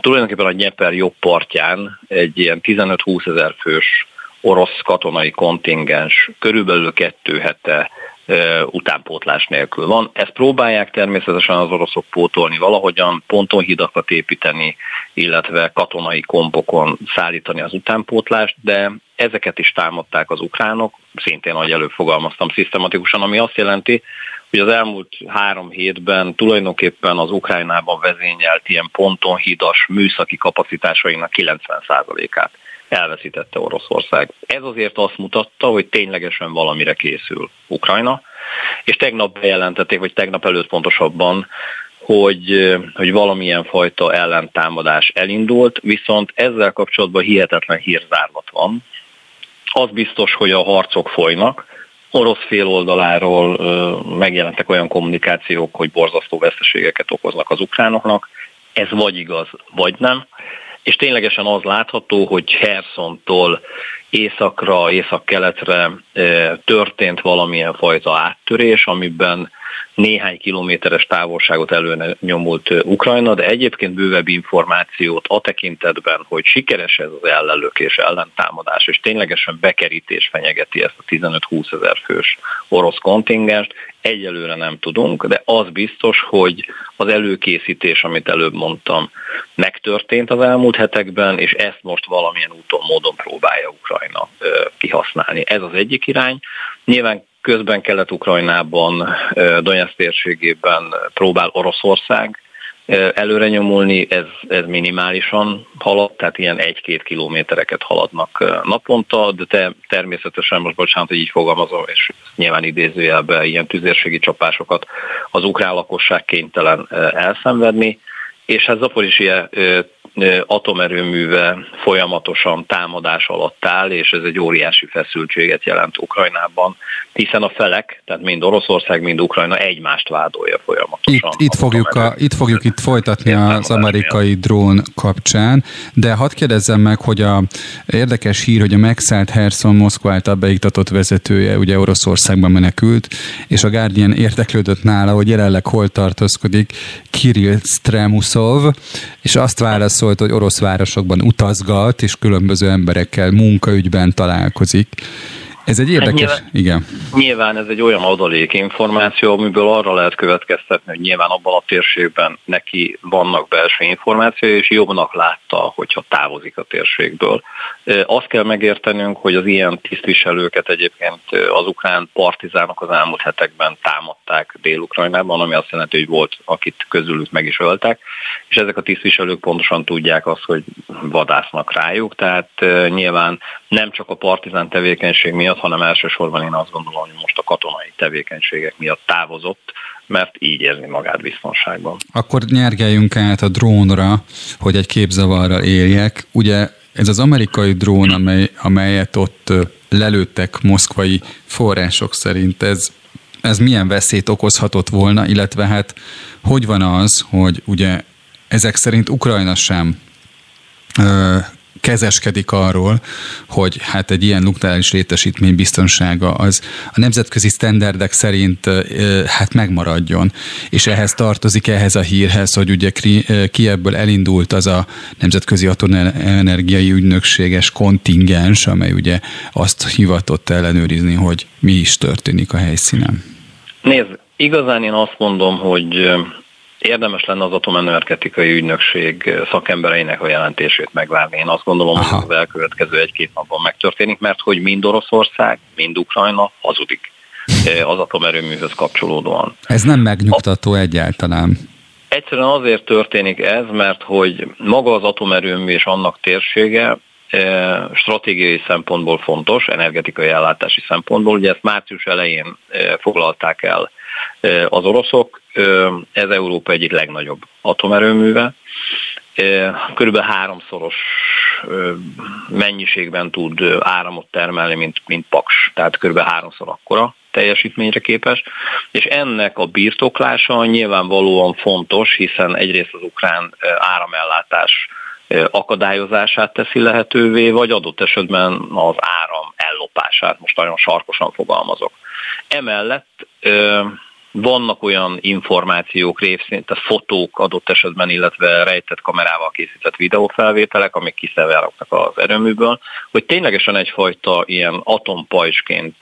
tulajdonképpen a Nyeper jobb partján egy ilyen 15-20 ezer fős orosz katonai kontingens körülbelül kettő hete utánpótlás nélkül van. Ezt próbálják természetesen az oroszok pótolni valahogyan, pontonhidakat építeni, illetve katonai kompokon szállítani az utánpótlást, de ezeket is támadták az ukránok, szintén, ahogy előbb fogalmaztam, szisztematikusan, ami azt jelenti, hogy az elmúlt három hétben tulajdonképpen az Ukrajnában vezényelt ilyen pontonhidas műszaki kapacitásainak 90%-át elveszítette Oroszország. Ez azért azt mutatta, hogy ténylegesen valamire készül Ukrajna, és tegnap bejelentették, vagy tegnap előtt pontosabban, hogy, hogy valamilyen fajta ellentámadás elindult, viszont ezzel kapcsolatban hihetetlen hírzárlat van. Az biztos, hogy a harcok folynak, orosz fél oldaláról megjelentek olyan kommunikációk, hogy borzasztó veszteségeket okoznak az ukránoknak. Ez vagy igaz, vagy nem és ténylegesen az látható, hogy Hersontól északra, észak-keletre történt valamilyen fajta áttörés, amiben néhány kilométeres távolságot előre nyomult Ukrajna, de egyébként bővebb információt a tekintetben, hogy sikeres ez az ellelőkés, ellentámadás, és ténylegesen bekerítés fenyegeti ezt a 15-20 ezer fős orosz kontingenst, egyelőre nem tudunk, de az biztos, hogy az előkészítés, amit előbb mondtam, megtörtént az elmúlt hetekben, és ezt most valamilyen úton, módon próbálja Ukrajna kihasználni. Ez az egyik irány. Nyilván Közben Kelet-Ukrajnában, Donetsz térségében próbál Oroszország előre nyomulni, ez, ez minimálisan halad, tehát ilyen egy-két kilométereket haladnak naponta, de te, természetesen most bocsánat, hogy így fogalmazom, és nyilván idézőjelben ilyen tüzérségi csapásokat az ukrán lakosság kénytelen elszenvedni, és hát Zaporizsia atomerőműve folyamatosan támadás alatt áll, és ez egy óriási feszültséget jelent Ukrajnában, hiszen a felek, tehát mind Oroszország, mind Ukrajna egymást vádolja folyamatosan. Itt, itt, fogjuk, a, itt fogjuk itt folytatni az amerikai drón kapcsán, de hadd kérdezzem meg, hogy a érdekes hír, hogy a megszállt Herson Moszkva által beiktatott vezetője ugye Oroszországban menekült, és a Guardian érdeklődött nála, hogy jelenleg hol tartózkodik Kirill Stremusov, és azt válaszol, szólt, hogy orosz városokban utazgat, és különböző emberekkel munkaügyben találkozik. Ez egy érdekes, hát nyilván, igen. Nyilván ez egy olyan adalék információ, amiből arra lehet következtetni, hogy nyilván abban a térségben neki vannak belső információi, és jobbnak látta, hogyha távozik a térségből. Azt kell megértenünk, hogy az ilyen tisztviselőket egyébként az ukrán partizánok az elmúlt hetekben támadták Dél-Ukrajnában, ami azt jelenti, hogy volt, akit közülük meg is öltek, és ezek a tisztviselők pontosan tudják azt, hogy vadásznak rájuk, tehát nyilván nem csak a partizán tevékenység miatt, hanem elsősorban én azt gondolom, hogy most a katonai tevékenységek miatt távozott, mert így érzi magát biztonságban. Akkor nyergeljünk át a drónra, hogy egy képzavarral éljek. Ugye ez az amerikai drón, amely, amelyet ott lelőttek moszkvai források szerint, ez, ez milyen veszélyt okozhatott volna, illetve hát hogy van az, hogy ugye ezek szerint Ukrajna sem kezeskedik arról, hogy hát egy ilyen nukleáris létesítmény biztonsága az a nemzetközi sztenderdek szerint hát megmaradjon. És ehhez tartozik, ehhez a hírhez, hogy ugye Kievből elindult az a nemzetközi atomenergiai ügynökséges kontingens, amely ugye azt hivatott ellenőrizni, hogy mi is történik a helyszínen. Nézd, igazán én azt mondom, hogy érdemes lenne az atomenergetikai ügynökség szakembereinek a jelentését megvárni. Én azt gondolom, Aha. hogy az elkövetkező egy-két napban megtörténik, mert hogy mind Oroszország, mind Ukrajna hazudik eh, az atomerőműhöz kapcsolódóan. Ez nem megnyugtató a... egyáltalán. Egyszerűen azért történik ez, mert hogy maga az atomerőmű és annak térsége eh, stratégiai szempontból fontos, energetikai ellátási szempontból. Ugye ezt március elején eh, foglalták el az oroszok, ez Európa egyik legnagyobb atomerőműve. Körülbelül háromszoros mennyiségben tud áramot termelni, mint, mint Paks, tehát körülbelül háromszor akkora teljesítményre képes, és ennek a birtoklása nyilvánvalóan fontos, hiszen egyrészt az ukrán áramellátás akadályozását teszi lehetővé, vagy adott esetben az áram ellopását, most nagyon sarkosan fogalmazok. Emellett vannak olyan információk, révszint, tehát fotók adott esetben, illetve rejtett kamerával készített videófelvételek, amik kiszivárognak az erőműből, hogy ténylegesen egyfajta ilyen atompajsként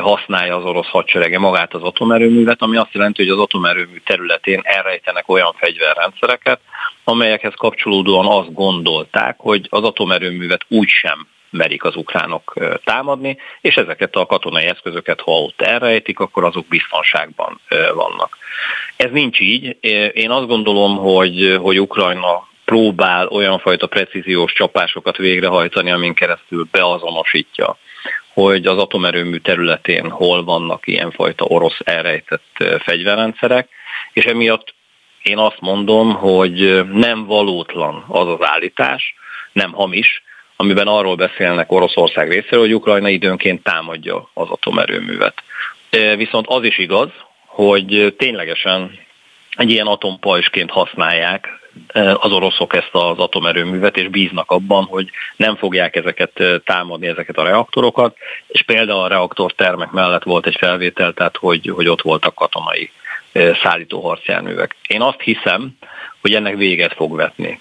használja az orosz hadserege magát az atomerőművet, ami azt jelenti, hogy az atomerőmű területén elrejtenek olyan fegyverrendszereket, amelyekhez kapcsolódóan azt gondolták, hogy az atomerőművet úgy sem merik az ukránok támadni, és ezeket a katonai eszközöket, ha ott elrejtik, akkor azok biztonságban vannak. Ez nincs így. Én azt gondolom, hogy, hogy Ukrajna próbál olyan fajta precíziós csapásokat végrehajtani, amin keresztül beazonosítja, hogy az atomerőmű területén hol vannak ilyenfajta orosz elrejtett fegyverrendszerek, és emiatt én azt mondom, hogy nem valótlan az az állítás, nem hamis, amiben arról beszélnek Oroszország részéről, hogy Ukrajna időnként támadja az atomerőművet. Viszont az is igaz, hogy ténylegesen egy ilyen atompajsként használják az oroszok ezt az atomerőművet, és bíznak abban, hogy nem fogják ezeket támadni, ezeket a reaktorokat, és például a reaktortermek mellett volt egy felvétel, tehát hogy, hogy ott voltak katonai szállító harcjárművek. Én azt hiszem, hogy ennek véget fog vetni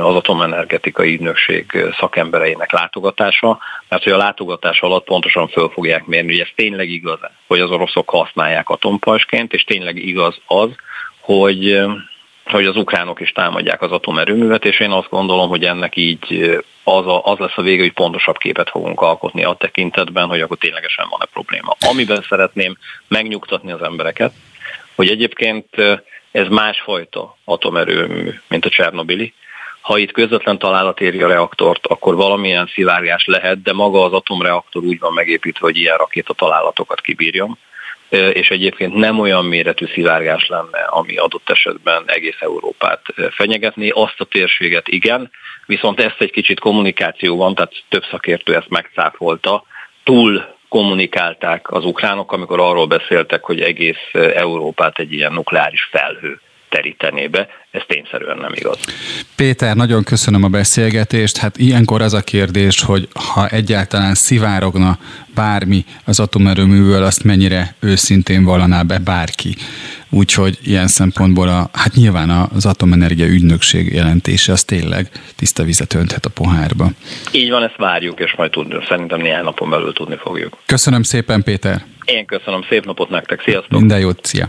az atomenergetikai ügynökség szakembereinek látogatása, mert hogy a látogatás alatt pontosan föl fogják mérni, hogy ez tényleg igaz, hogy az oroszok használják atompajsként, és tényleg igaz az, hogy hogy az ukránok is támadják az atomerőművet, és én azt gondolom, hogy ennek így az, a, az lesz a vége, hogy pontosabb képet fogunk alkotni a tekintetben, hogy akkor ténylegesen van-e probléma. Amiben szeretném megnyugtatni az embereket, hogy egyébként ez másfajta atomerőmű, mint a Csernobili. Ha itt közvetlen találat éri a reaktort, akkor valamilyen szivárgás lehet, de maga az atomreaktor úgy van megépítve, hogy ilyen rakéta találatokat kibírjon és egyébként nem olyan méretű szivárgás lenne, ami adott esetben egész Európát fenyegetni. Azt a térséget igen, viszont ezt egy kicsit kommunikáció van, tehát több szakértő ezt megcáfolta, túl kommunikálták az ukránok, amikor arról beszéltek, hogy egész Európát egy ilyen nukleáris felhő terítené be. Ez tényszerűen nem igaz. Péter, nagyon köszönöm a beszélgetést. Hát ilyenkor az a kérdés, hogy ha egyáltalán szivárogna bármi az atomerőművel, azt mennyire őszintén vallaná be bárki. Úgyhogy ilyen szempontból a, hát nyilván az atomenergia ügynökség jelentése az tényleg tiszta vizet önthet a pohárba. Így van, ezt várjuk, és majd tudni, szerintem néhány napon belül tudni fogjuk. Köszönöm szépen, Péter. Én köszönöm, szép napot nektek, sziasztok! Minden jót, szia!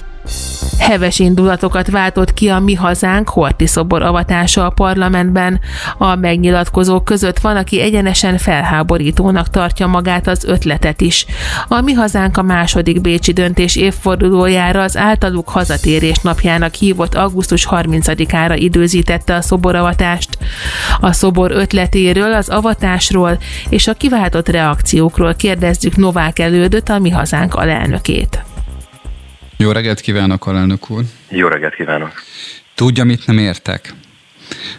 Heves indulatokat váltott ki a Mi Hazánk Horti szobor avatása a parlamentben. A megnyilatkozók között van, aki egyenesen felháborítónak tartja magát az ötletet is. A Mi Hazánk a második Bécsi döntés évfordulójára az általuk hazatérés napjának hívott augusztus 30-ára időzítette a szoboravatást. A szobor ötletéről, az avatásról és a kiváltott reakciókról kérdezzük Novák elődöt, a Mi Hazánk alelnökét. Jó reggelt kívánok, alelnök úr! Jó reggelt kívánok! Tudja, mit nem értek?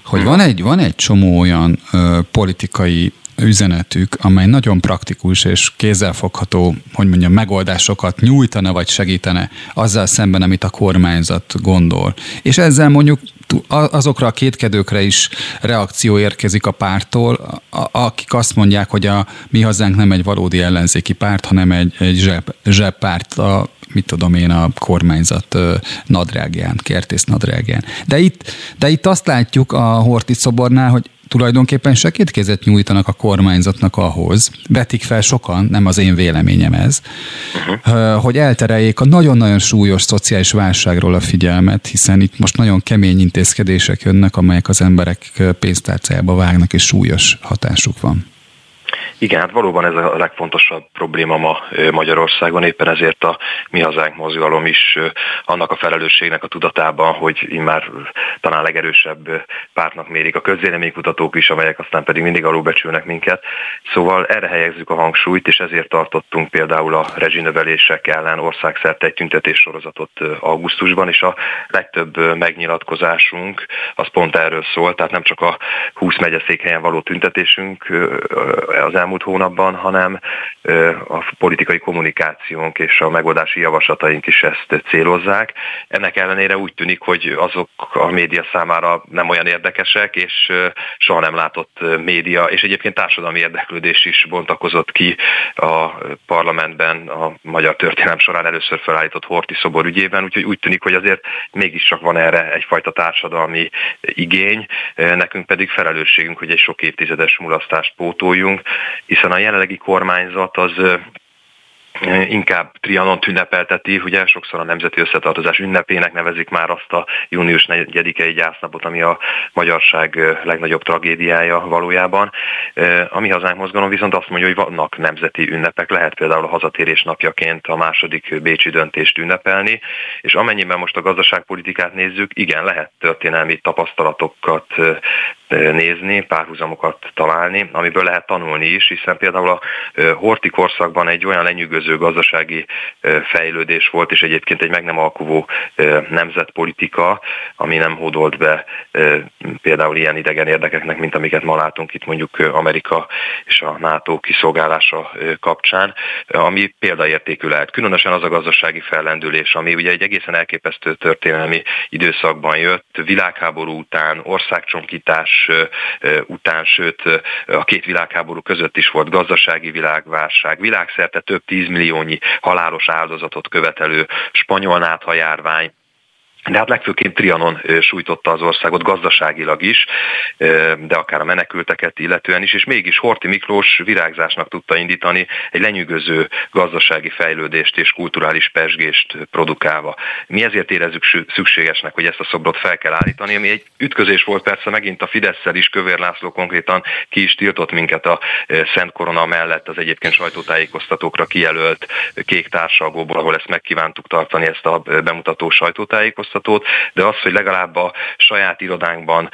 Hogy van egy, van egy csomó olyan ö, politikai üzenetük, amely nagyon praktikus és kézzelfogható, hogy mondjam, megoldásokat nyújtana vagy segítene azzal szemben, amit a kormányzat gondol. És ezzel mondjuk azokra a kétkedőkre is reakció érkezik a pártól, akik azt mondják, hogy a mi hazánk nem egy valódi ellenzéki párt, hanem egy, egy zseb, zsebpárt a mit tudom én, a kormányzat nadrágján, kertész nadrágján. De itt, de itt azt látjuk a Horti szobornál, hogy tulajdonképpen segítkezet nyújtanak a kormányzatnak ahhoz, vetik fel sokan, nem az én véleményem ez, uh-huh. hogy eltereljék a nagyon-nagyon súlyos szociális válságról a figyelmet, hiszen itt most nagyon kemény intézkedések jönnek, amelyek az emberek pénztárcájába vágnak, és súlyos hatásuk van. Igen, hát valóban ez a legfontosabb probléma ma Magyarországon, éppen ezért a Mi Hazánk mozgalom is annak a felelősségnek a tudatában, hogy immár talán legerősebb pártnak mérik a közvéleménykutatók is, amelyek aztán pedig mindig alulbecsülnek minket. Szóval erre helyezzük a hangsúlyt, és ezért tartottunk például a rezsinövelések ellen országszerte egy tüntetés sorozatot augusztusban, és a legtöbb megnyilatkozásunk az pont erről szól, tehát nem csak a 20 megyeszékhelyen való tüntetésünk az elmúlt elmúlt hónapban, hanem a politikai kommunikációnk és a megoldási javaslataink is ezt célozzák. Ennek ellenére úgy tűnik, hogy azok a média számára nem olyan érdekesek, és soha nem látott média, és egyébként társadalmi érdeklődés is bontakozott ki a parlamentben a magyar történelem során először felállított Horti szobor ügyében, úgyhogy úgy tűnik, hogy azért mégiscsak van erre egyfajta társadalmi igény, nekünk pedig felelősségünk, hogy egy sok évtizedes mulasztást pótoljunk, hiszen a jelenlegi kormányzat az inkább Trianont ünnepelteti, ugye sokszor a Nemzeti Összetartozás ünnepének nevezik már azt a június 4-i gyásznapot, ami a magyarság legnagyobb tragédiája valójában. A mi hazánk mozgalom viszont azt mondja, hogy vannak nemzeti ünnepek, lehet például a hazatérés napjaként a második bécsi döntést ünnepelni, és amennyiben most a gazdaságpolitikát nézzük, igen, lehet történelmi tapasztalatokat nézni, párhuzamokat találni, amiből lehet tanulni is, hiszen például a horti korszakban egy olyan lenyűgöző gazdasági fejlődés volt, és egyébként egy meg nem alkuvó nemzetpolitika, ami nem hódolt be például ilyen idegen érdekeknek, mint amiket ma látunk itt mondjuk Amerika és a NATO kiszolgálása kapcsán, ami példaértékű lehet. Különösen az a gazdasági fellendülés, ami ugye egy egészen elképesztő történelmi időszakban jött, világháború után, országcsonkítás, után, sőt a két világháború között is volt gazdasági világválság, világszerte több tízmilliónyi halálos áldozatot követelő spanyol náthajárvány, de hát legfőként Trianon sújtotta az országot gazdaságilag is, de akár a menekülteket illetően is, és mégis Horti Miklós virágzásnak tudta indítani egy lenyűgöző gazdasági fejlődést és kulturális pesgést produkálva. Mi ezért érezzük szükségesnek, hogy ezt a szobrot fel kell állítani, ami egy ütközés volt persze megint a fidesz is, Kövér László konkrétan ki is tiltott minket a Szent Korona mellett az egyébként sajtótájékoztatókra kijelölt kék társalgóból, ahol ezt megkívántuk tartani, ezt a bemutató sajtótájékoztatót, tájékoztatót, de az, hogy legalább a saját irodánkban,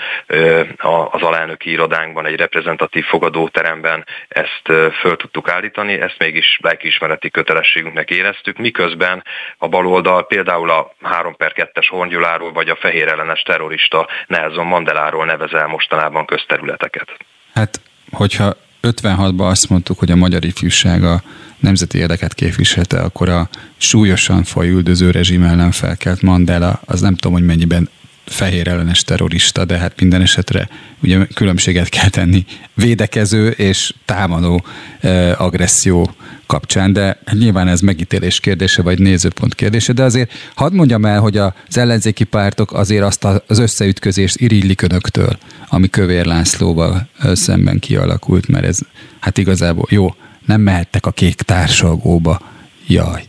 az alelnöki irodánkban, egy reprezentatív fogadóteremben ezt föl tudtuk állítani, ezt mégis lelkiismereti kötelességünknek éreztük, miközben a baloldal például a 3 per 2-es Horngyuláról vagy a fehér ellenes terrorista Nelson Mandeláról nevezel mostanában közterületeket. Hát, hogyha 56-ban azt mondtuk, hogy a magyar ifjúság a nemzeti érdeket képviselte, akkor a súlyosan fajüldöző rezsim ellen felkelt Mandela, az nem tudom, hogy mennyiben fehér ellenes terrorista, de hát minden esetre ugye különbséget kell tenni védekező és támadó eh, agresszió kapcsán, de nyilván ez megítélés kérdése, vagy nézőpont kérdése, de azért hadd mondjam el, hogy az ellenzéki pártok azért azt az összeütközést irigylik önöktől, ami Kövér Lászlóval szemben kialakult, mert ez hát igazából jó, nem mehettek a kék társalgóba, jaj.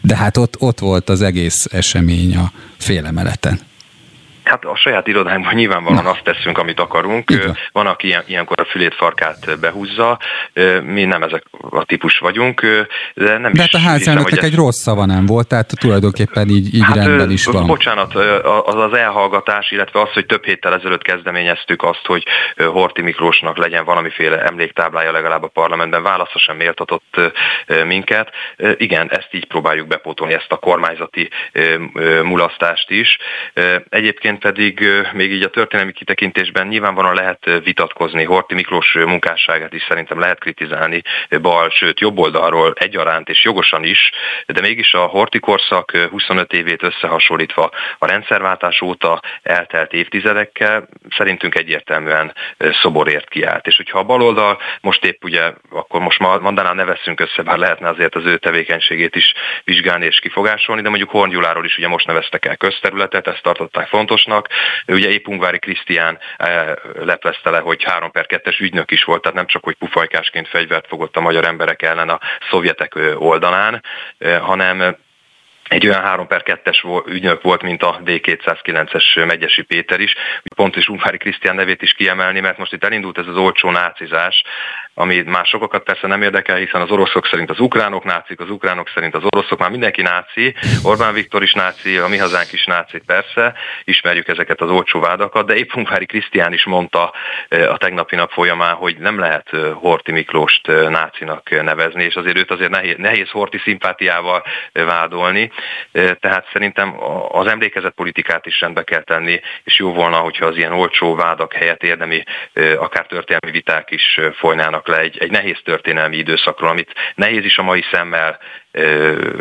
De hát ott, ott volt az egész esemény a félemeleten. Hát a saját irodánkban nyilvánvalóan azt teszünk, amit akarunk. Igen. Van, aki ilyen, ilyenkor a fülét farkát behúzza. Mi nem ezek a típus vagyunk, de nem de is hát a házelnöknek egy rossz szava nem volt, tehát tulajdonképpen így, így hát, rendben is van. Bocsánat, az az elhallgatás, illetve az, hogy több héttel ezelőtt kezdeményeztük azt, hogy Horti Miklósnak legyen valamiféle emléktáblája legalább a parlamentben, válasza sem méltatott minket. Igen, ezt így próbáljuk bepótolni, ezt a kormányzati mulasztást is. Egyébként Egyébként pedig még így a történelmi kitekintésben nyilvánvalóan lehet vitatkozni. Horti Miklós munkásságát is szerintem lehet kritizálni bal, sőt jobb oldalról egyaránt és jogosan is, de mégis a Horti korszak 25 évét összehasonlítva a rendszerváltás óta eltelt évtizedekkel szerintünk egyértelműen szoborért kiállt. És hogyha a baloldal most épp ugye, akkor most mondanám ne veszünk össze, bár lehetne azért az ő tevékenységét is vizsgálni és kifogásolni, de mondjuk Hornyuláról is ugye most neveztek el közterületet, ezt tartották fontos, fontosnak. Ugye épp Ungvári Krisztián eh, leplezte le, hogy 3 per 2-es ügynök is volt, tehát nem csak, hogy pufajkásként fegyvert fogott a magyar emberek ellen a szovjetek oldalán, hanem egy olyan 3 per 2-es ügynök volt, mint a D209-es Megyesi Péter is. Pont is Ungvári Krisztián nevét is kiemelni, mert most itt elindult ez az olcsó nácizás, ami már sokakat persze nem érdekel, hiszen az oroszok szerint az ukránok nácik, az ukránok szerint az oroszok, már mindenki náci, Orbán Viktor is náci, a mi hazánk is náci, persze, ismerjük ezeket az olcsó vádakat, de épp Hungári Krisztián is mondta eh, a tegnapi nap folyamán, hogy nem lehet eh, Horti Miklóst eh, nácinak nevezni, és azért őt azért nehéz, nehéz Horti szimpátiával vádolni, tehát szerintem az emlékezett politikát is rendbe kell tenni, és jó volna, hogyha az ilyen olcsó vádak helyett érdemi, akár történelmi viták is folynának írtak le egy, egy nehéz történelmi időszakról, amit nehéz is a mai szemmel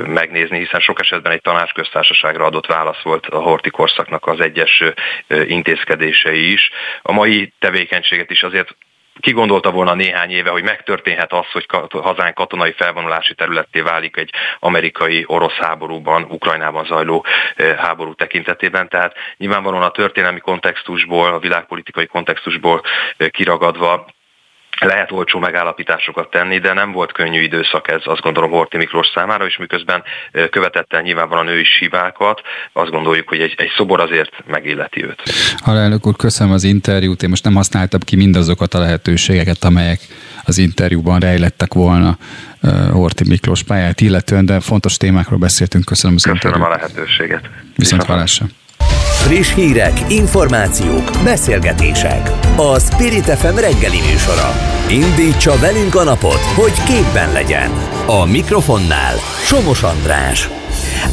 megnézni, hiszen sok esetben egy tanácsköztársaságra adott válasz volt a horti korszaknak az egyes intézkedései is. A mai tevékenységet is azért ki gondolta volna néhány éve, hogy megtörténhet az, hogy hazánk katonai felvonulási területté válik egy amerikai-orosz háborúban, Ukrajnában zajló háború tekintetében. Tehát nyilvánvalóan a történelmi kontextusból, a világpolitikai kontextusból kiragadva lehet olcsó megállapításokat tenni, de nem volt könnyű időszak ez, azt gondolom Horti Miklós számára, és miközben követett el nyilvánvalóan ő is hibákat, azt gondoljuk, hogy egy, egy szobor azért megilleti őt. Halálnök úr, köszönöm az interjút, én most nem használtam ki mindazokat a lehetőségeket, amelyek az interjúban rejlettek volna Horti Miklós pályát illetően, de fontos témákról beszéltünk. Köszönöm az Köszönöm interjút. a lehetőséget. Viszont hallásra. Friss hírek, információk, beszélgetések. A Spirit FM reggeli műsora. Indítsa velünk a napot, hogy képben legyen. A mikrofonnál Somos András.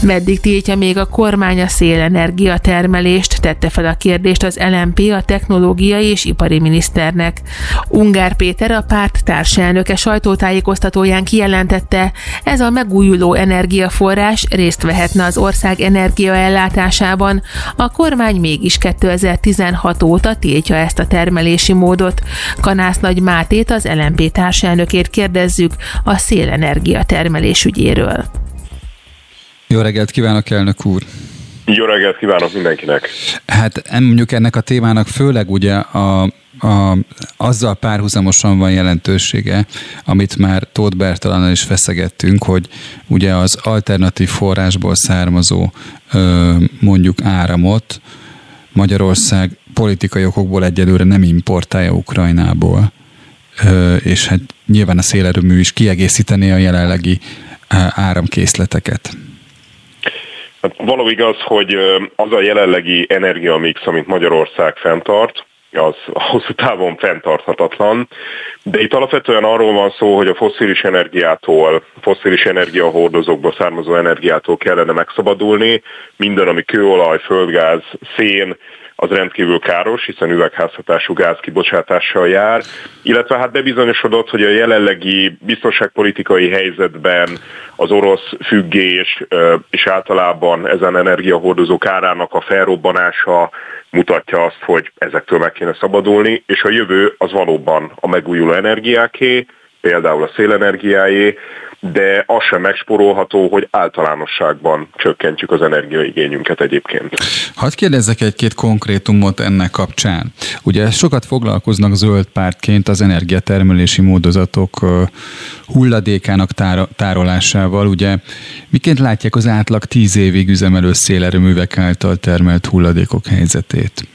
Meddig tiltja még a kormány a szélenergia termelést, tette fel a kérdést az LMP a technológiai és ipari miniszternek. Ungár Péter a párt társelnöke sajtótájékoztatóján kijelentette, ez a megújuló energiaforrás részt vehetne az ország energiaellátásában. A kormány mégis 2016 óta tiltja ezt a termelési módot. Kanász Nagy Mátét az LMP társelnökét kérdezzük a szélenergia termelés ügyéről. Jó reggelt kívánok, elnök úr! Jó reggelt kívánok mindenkinek! Hát mondjuk ennek a témának főleg ugye a, a, azzal párhuzamosan van jelentősége, amit már Tóth Bertalannal is feszegettünk, hogy ugye az alternatív forrásból származó ö, mondjuk áramot Magyarország politikai okokból egyelőre nem importálja Ukrajnából, ö, és hát nyilván a szélerőmű is kiegészítené a jelenlegi áramkészleteket. Hát való igaz, hogy az a jelenlegi energiamix, amit Magyarország fenntart, az hosszú távon fenntarthatatlan, de itt alapvetően arról van szó, hogy a fosszilis energiától, fosszilis energiahordozókból származó energiától kellene megszabadulni, minden, ami kőolaj, földgáz, szén, az rendkívül káros, hiszen üvegházhatású gáz kibocsátással jár, illetve hát bebizonyosodott, hogy a jelenlegi biztonságpolitikai helyzetben az orosz függés és általában ezen energiahordozók árának a felrobbanása mutatja azt, hogy ezektől meg kéne szabadulni, és a jövő az valóban a megújuló energiáké, például a szélenergiáé, de az sem megsporolható, hogy általánosságban csökkentjük az energiaigényünket egyébként. Hadd kérdezzek egy-két konkrétumot ennek kapcsán. Ugye sokat foglalkoznak zöld pártként az energiatermelési módozatok hulladékának tárolásával. Ugye miként látják az átlag tíz évig üzemelő szélerőművek által termelt hulladékok helyzetét?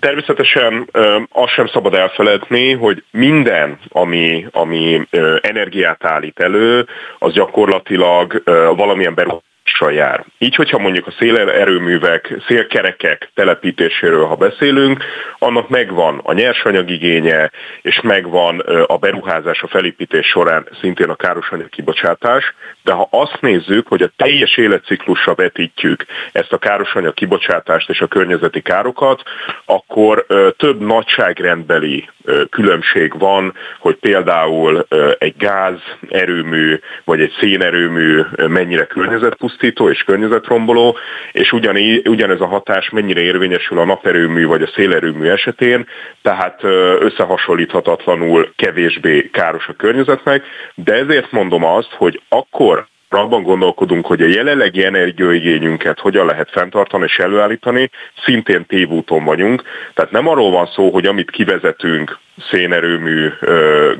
Természetesen azt sem szabad elfeledni, hogy minden, ami, ami energiát állít elő, az gyakorlatilag valamilyen beruházás jár. Így, hogyha mondjuk a szélerőművek, szélkerekek telepítéséről, ha beszélünk, annak megvan a nyersanyagigénye, és megvan a beruházás a felépítés során szintén a károsanyag kibocsátás, de ha azt nézzük, hogy a teljes életciklusra vetítjük ezt a károsanyag kibocsátást és a környezeti károkat, akkor több nagyságrendbeli különbség van, hogy például egy gáz erőmű vagy egy szénerőmű mennyire környezetpusztító és környezetromboló, és ugyaní, ugyanez a hatás mennyire érvényesül a naperőmű vagy a szélerőmű esetén, tehát összehasonlíthatatlanul kevésbé káros a környezetnek, de ezért mondom azt, hogy akkor abban gondolkodunk, hogy a jelenlegi energiaigényünket hogyan lehet fenntartani és előállítani, szintén tévúton vagyunk. Tehát nem arról van szó, hogy amit kivezetünk, szénerőmű,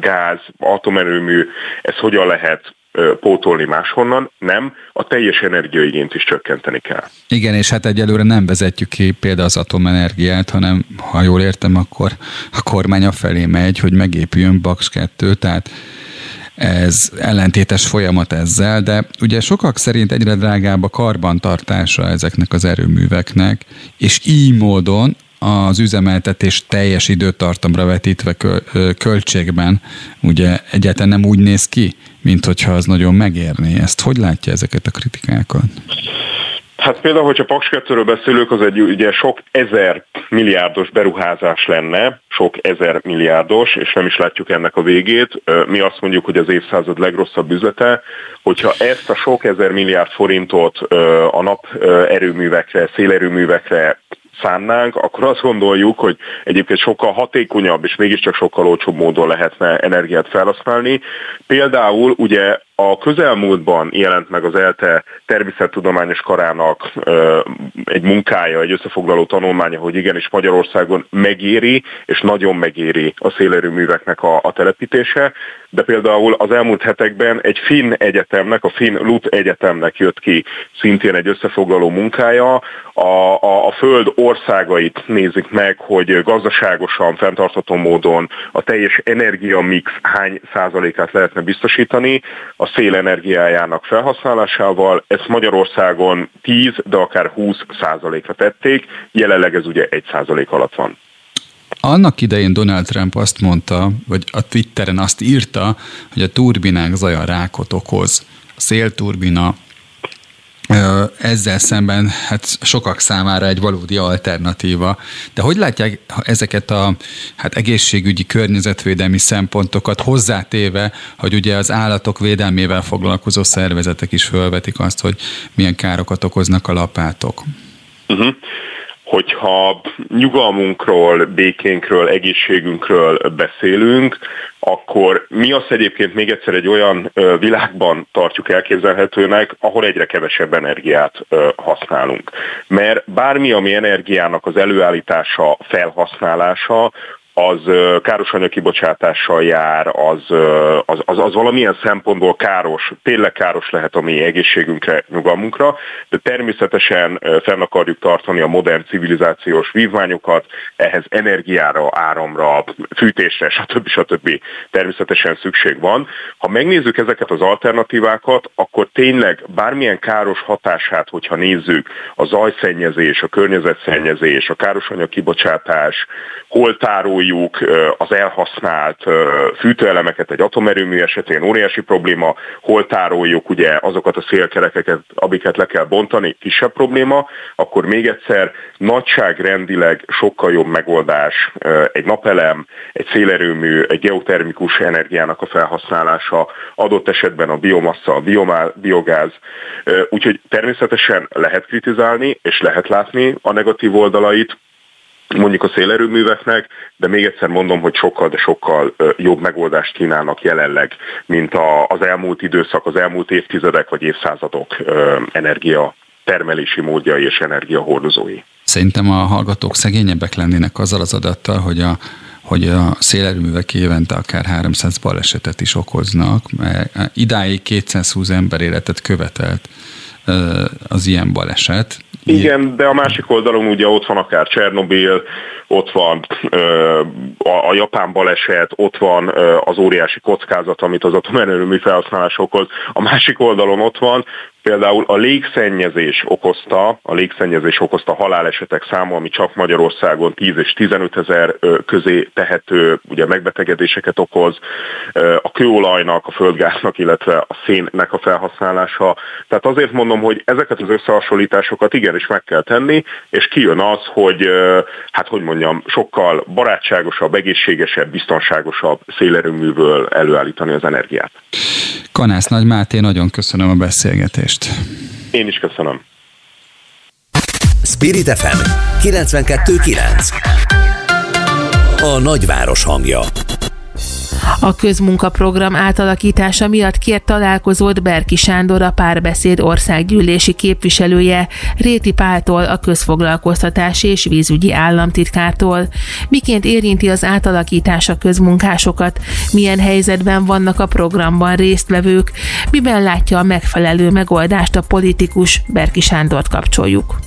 gáz, atomerőmű, ez hogyan lehet pótolni máshonnan, nem, a teljes energiaigényt is csökkenteni kell. Igen, és hát egyelőre nem vezetjük ki például az atomenergiát, hanem ha jól értem, akkor a kormány felé megy, hogy megépüljön Bax 2, tehát ez ellentétes folyamat ezzel, de ugye sokak szerint egyre drágább a karbantartása ezeknek az erőműveknek, és így módon az üzemeltetés teljes időtartamra vetítve költségben ugye egyáltalán nem úgy néz ki, mint hogyha az nagyon megérné. Ezt hogy látja ezeket a kritikákat? Hát például, hogyha Paks 2 beszélünk, az egy ugye sok ezer milliárdos beruházás lenne, sok ezer milliárdos, és nem is látjuk ennek a végét. Mi azt mondjuk, hogy az évszázad legrosszabb üzlete, hogyha ezt a sok ezer milliárd forintot a nap erőművekre, szélerőművekre szánnánk, akkor azt gondoljuk, hogy egyébként sokkal hatékonyabb és mégiscsak sokkal olcsóbb módon lehetne energiát felhasználni. Például ugye a közelmúltban jelent meg az ELTE természettudományos karának egy munkája, egy összefoglaló tanulmánya, hogy igenis Magyarországon megéri, és nagyon megéri a szélerőműveknek a, a telepítése, de például az elmúlt hetekben egy finn egyetemnek, a Finn Lut egyetemnek jött ki szintén egy összefoglaló munkája, a, a, a föld országait nézik meg, hogy gazdaságosan, fenntartható módon a teljes energiamix hány százalékát lehetne biztosítani, a szélenergiájának felhasználásával. Ezt Magyarországon 10, de akár 20 százalékra tették, jelenleg ez ugye 1 százalék alatt van. Annak idején Donald Trump azt mondta, vagy a Twitteren azt írta, hogy a turbinák zaja rákot okoz. A szélturbina ezzel szemben hát sokak számára egy valódi alternatíva. De hogy látják ezeket a hát egészségügyi, környezetvédelmi szempontokat hozzátéve, hogy ugye az állatok védelmével foglalkozó szervezetek is felvetik azt, hogy milyen károkat okoznak a lapátok? Uh-huh hogyha nyugalmunkról, békénkről, egészségünkről beszélünk, akkor mi azt egyébként még egyszer egy olyan világban tartjuk elképzelhetőnek, ahol egyre kevesebb energiát használunk. Mert bármi, ami energiának az előállítása, felhasználása, az káros anyagkibocsátással jár, az, az, az, az valamilyen szempontból káros, tényleg káros lehet a mi egészségünkre, nyugalmunkra, de természetesen fenn akarjuk tartani a modern civilizációs vívmányokat, ehhez energiára, áramra, fűtésre, stb. stb. természetesen szükség van. Ha megnézzük ezeket az alternatívákat, akkor tényleg bármilyen káros hatását, hogyha nézzük, a zajszennyezés, a környezetszennyezés, a káros anyagkibocsátás, hol tároljuk az elhasznált fűtőelemeket egy atomerőmű esetén óriási probléma, hol tároljuk ugye azokat a szélkerekeket, amiket le kell bontani, kisebb probléma, akkor még egyszer nagyságrendileg sokkal jobb megoldás egy napelem, egy szélerőmű, egy geotermikus energiának a felhasználása, adott esetben a biomassa, a biomá, biogáz. Úgyhogy természetesen lehet kritizálni, és lehet látni a negatív oldalait, mondjuk a szélerőműveknek, de még egyszer mondom, hogy sokkal, de sokkal jobb megoldást kínálnak jelenleg, mint az elmúlt időszak, az elmúlt évtizedek vagy évszázadok energia termelési módjai és energiahordozói. Szerintem a hallgatók szegényebbek lennének azzal az adattal, hogy a hogy a szélerőművek évente akár 300 balesetet is okoznak, mert idáig 220 ember életet követelt az ilyen baleset. Igen, de a másik oldalon ugye ott van akár Csernobil, ott van a, a japán baleset, ott van az óriási kockázat, amit az atomerőmű felhasználás okoz. A másik oldalon ott van Például a légszennyezés okozta, a légszennyezés okozta halálesetek száma, ami csak Magyarországon 10 és 15 ezer közé tehető, ugye megbetegedéseket okoz, a kőolajnak, a földgáznak, illetve a szénnek a felhasználása. Tehát azért mondom, hogy ezeket az összehasonlításokat igenis meg kell tenni, és kijön az, hogy hát hogy mondjam, sokkal barátságosabb, egészségesebb, biztonságosabb szélerőműből előállítani az energiát. Kanász Nagy Máté, nagyon köszönöm a beszélgetést. Én is köszönöm. Spirit FM 92.9 A nagyváros hangja a közmunkaprogram átalakítása miatt kért találkozót Berki Sándor a párbeszéd országgyűlési képviselője Réti Páltól a közfoglalkoztatási és vízügyi államtitkártól. Miként érinti az átalakítás a közmunkásokat, milyen helyzetben vannak a programban résztvevők, miben látja a megfelelő megoldást a politikus Berki Sándort kapcsoljuk.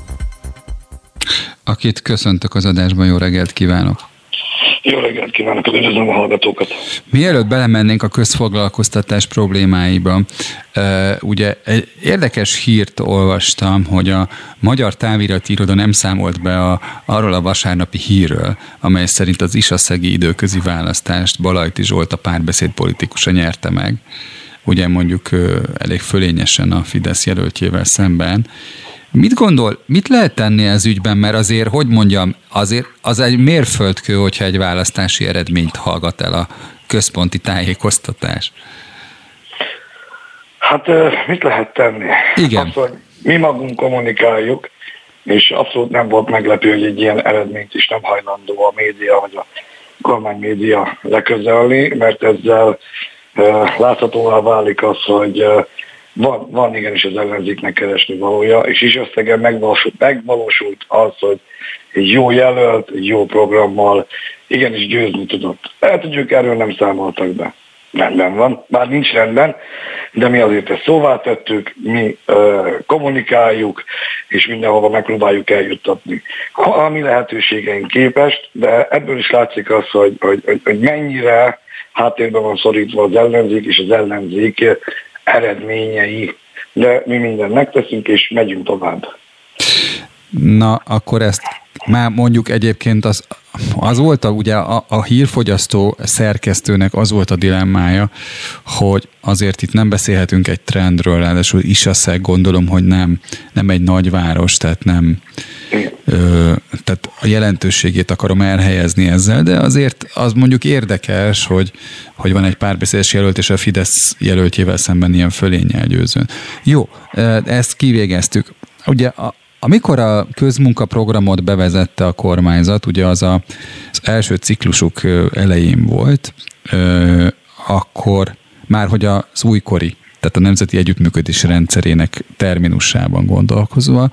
Akit köszöntök az adásban, jó reggelt kívánok! Jó reggelt kívánok, üdvözlöm a hallgatókat! Mielőtt belemennénk a közfoglalkoztatás problémáiba, ugye egy érdekes hírt olvastam, hogy a magyar távirati iroda nem számolt be a, arról a vasárnapi hírről, amely szerint az isaszegi időközi választást Balajti Zsolt a párbeszéd politikusa nyerte meg ugye mondjuk elég fölényesen a Fidesz jelöltjével szemben, Mit gondol, mit lehet tenni ez ügyben, mert azért, hogy mondjam, azért az egy mérföldkő, hogyha egy választási eredményt hallgat el a központi tájékoztatás. Hát mit lehet tenni? Igen. Azt, hogy mi magunk kommunikáljuk, és abszolút nem volt meglepő, hogy egy ilyen eredményt is nem hajlandó a média vagy a kormány média leközelni, mert ezzel láthatóvá válik az, hogy van, van igenis az ellenzéknek keresni valója, és is összegen megvalósult, megvalósult az, hogy egy jó jelölt, egy jó programmal igenis győzni tudott. Lehet, hogy ők erről nem számoltak be. Rendben van, bár nincs rendben, de mi azért ezt szóvá tettük, mi ö, kommunikáljuk, és mindenhova megpróbáljuk eljuttatni. A mi lehetőségeink képest, de ebből is látszik az, hogy, hogy, hogy, hogy mennyire háttérben van szorítva az ellenzék és az ellenzék eredményei. De mi mindent megteszünk, és megyünk tovább. Na, akkor ezt már mondjuk egyébként az, az volt a, ugye a, a hírfogyasztó szerkesztőnek az volt a dilemmája, hogy azért itt nem beszélhetünk egy trendről, ráadásul Isaszeg gondolom, hogy nem, nem egy nagyváros, tehát nem ö, tehát a jelentőségét akarom elhelyezni ezzel, de azért az mondjuk érdekes, hogy, hogy van egy párbeszédes jelölt, és a Fidesz jelöltjével szemben ilyen fölényel győzőn. Jó, ezt kivégeztük. Ugye a, amikor a közmunkaprogramot bevezette a kormányzat, ugye az a, az első ciklusuk elején volt, akkor már hogy az újkori, tehát a Nemzeti Együttműködés rendszerének terminusában gondolkozva,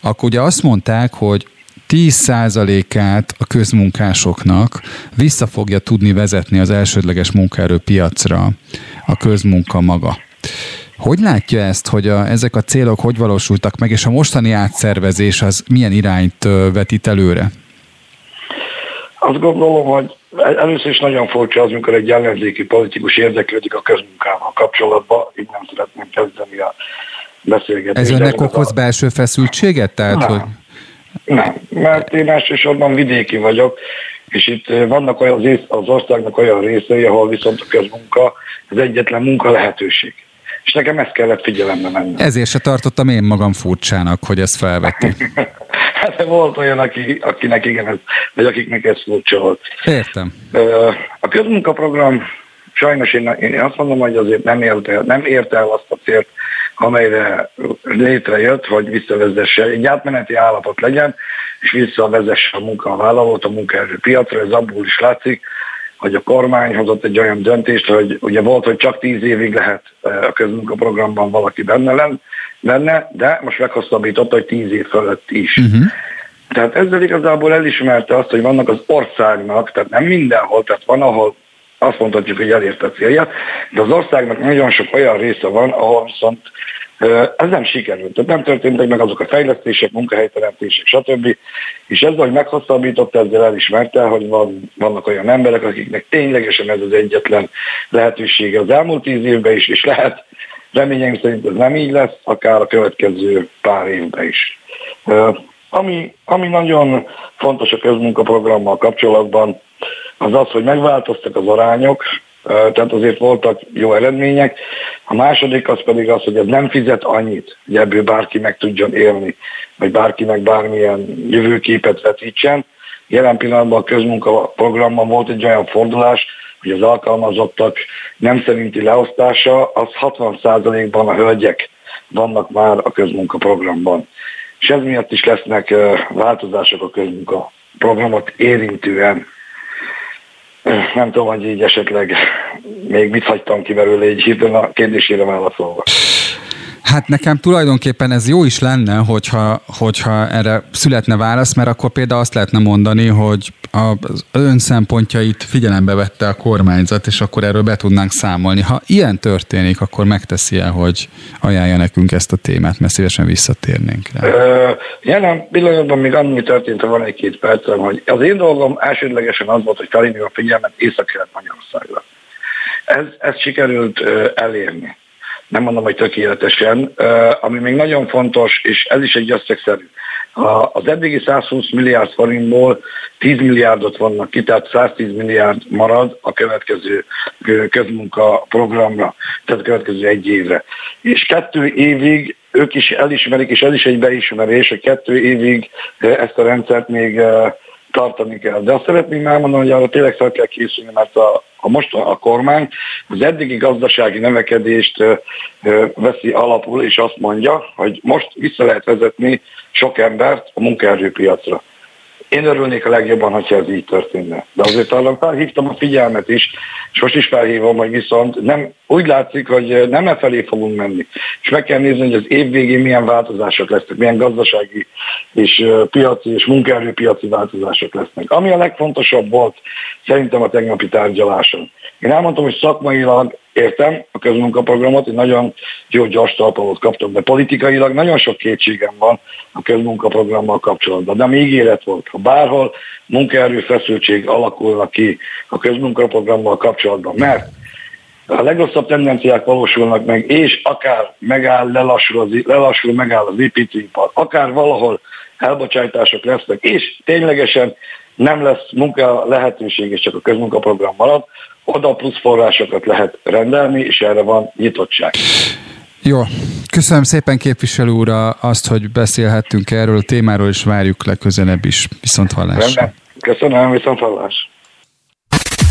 akkor ugye azt mondták, hogy 10%-át a közmunkásoknak vissza fogja tudni vezetni az elsődleges munkaerőpiacra a közmunka maga. Hogy látja ezt, hogy a, ezek a célok hogy valósultak meg, és a mostani átszervezés az milyen irányt vetít előre? Azt gondolom, hogy először is nagyon furcsa az, amikor egy ellenzéki politikus érdeklődik a közmunkával kapcsolatban, így nem szeretném kezdeni a beszélgetést. Ez önnek okoz a... belső feszültséget? Tehát, nem, hogy... nem, mert én elsősorban vidéki vagyok, és itt vannak olyan, az országnak olyan részei, ahol viszont a közmunka az egyetlen munka lehetőség. És nekem ezt kellett figyelembe menni. Ezért se tartottam én magam furcsának, hogy ezt felvetti. hát volt olyan, aki, akinek igen, ez, vagy akiknek ez furcsa volt. Értem. A közmunkaprogram sajnos én, én azt mondom, hogy azért nem ért el, nem ért el azt a célt, amelyre létrejött, hogy visszavezesse, egy átmeneti állapot legyen, és visszavezesse a munkavállalót a munkaerőpiacra, ez abból is látszik, hogy a kormány hozott egy olyan döntést, hogy ugye volt, hogy csak tíz évig lehet eh, a közmunkaprogramban valaki benne, len, benne, de most meghosszabbította, hogy tíz év fölött is. Uh-huh. Tehát ezzel igazából elismerte azt, hogy vannak az országnak, tehát nem mindenhol, tehát van, ahol azt mondhatjuk, hogy elérte a célja, de az országnak nagyon sok olyan része van, ahol viszont ez nem sikerült, tehát nem történtek meg azok a fejlesztések, munkahelyteremtések, stb. És ezzel, hogy meghosszabbította, ezzel elismerte, hogy van, vannak olyan emberek, akiknek ténylegesen ez az egyetlen lehetősége az elmúlt tíz évben is, és lehet, reményeim szerint ez nem így lesz, akár a következő pár évben is. Ami, ami nagyon fontos a közmunkaprogrammal kapcsolatban, az az, hogy megváltoztak az arányok, tehát azért voltak jó eredmények. A második az pedig az, hogy ez nem fizet annyit, hogy ebből bárki meg tudjon élni, vagy bárkinek bármilyen jövőképet vetítsen. Jelen pillanatban a közmunkaprogramban volt egy olyan fordulás, hogy az alkalmazottak nem szerinti leosztása, az 60%-ban a hölgyek vannak már a közmunkaprogramban. És ez miatt is lesznek változások a közmunkaprogramot érintően nem tudom, hogy így esetleg még mit hagytam ki belőle egy hirtelen a kérdésére válaszolva. Hát nekem tulajdonképpen ez jó is lenne, hogyha, hogyha erre születne válasz, mert akkor például azt lehetne mondani, hogy az ön szempontjait figyelembe vette a kormányzat, és akkor erről be tudnánk számolni. Ha ilyen történik, akkor megteszi el, hogy ajánlja nekünk ezt a témát, mert szívesen visszatérnénk rá. Ö, jelen pillanatban még annyi történt, van egy-két percem, hogy az én dolgom elsődlegesen az volt, hogy felhívjuk a figyelmet észak Magyarországra. Ez, ez sikerült elérni nem mondom, hogy tökéletesen, ami még nagyon fontos, és ez is egy összegszerű. Az eddigi 120 milliárd forintból 10 milliárdot vannak ki, tehát 110 milliárd marad a következő közmunka programra, tehát a következő egy évre. És kettő évig ők is elismerik, és ez is egy beismerés, hogy kettő évig ezt a rendszert még tartani kell. De azt szeretném elmondani, hogy arra tényleg fel kell készülni, mert a, a most a kormány az eddigi gazdasági növekedést veszi alapul, és azt mondja, hogy most vissza lehet vezetni sok embert a munkaerőpiacra. Én örülnék a legjobban, hogyha ez így történne. De azért arra felhívtam a figyelmet is, és most is felhívom, hogy viszont nem, úgy látszik, hogy nem e felé fogunk menni. És meg kell nézni, hogy az év végén milyen változások lesznek, milyen gazdasági és piaci és munkaerőpiaci változások lesznek. Ami a legfontosabb volt szerintem a tegnapi tárgyaláson. Én elmondtam, hogy szakmailag értem a közmunkaprogramot, egy nagyon jó gyors talpalót kaptam, de politikailag nagyon sok kétségem van a közmunkaprogrammal kapcsolatban. De még élet volt, ha bárhol munkaerő feszültség alakulna ki a közmunkaprogrammal kapcsolatban, mert a legrosszabb tendenciák valósulnak meg, és akár megáll, lelassul, az, lelassul megáll az építőipar, akár valahol elbocsátások lesznek, és ténylegesen nem lesz munka lehetőség, és csak a közmunkaprogram marad, oda plusz forrásokat lehet rendelni, és erre van nyitottság. Jó, köszönöm szépen képviselő úr azt, hogy beszélhettünk erről a témáról, és várjuk legközelebb is. Viszont hallásra. Köszönöm, viszont hallás.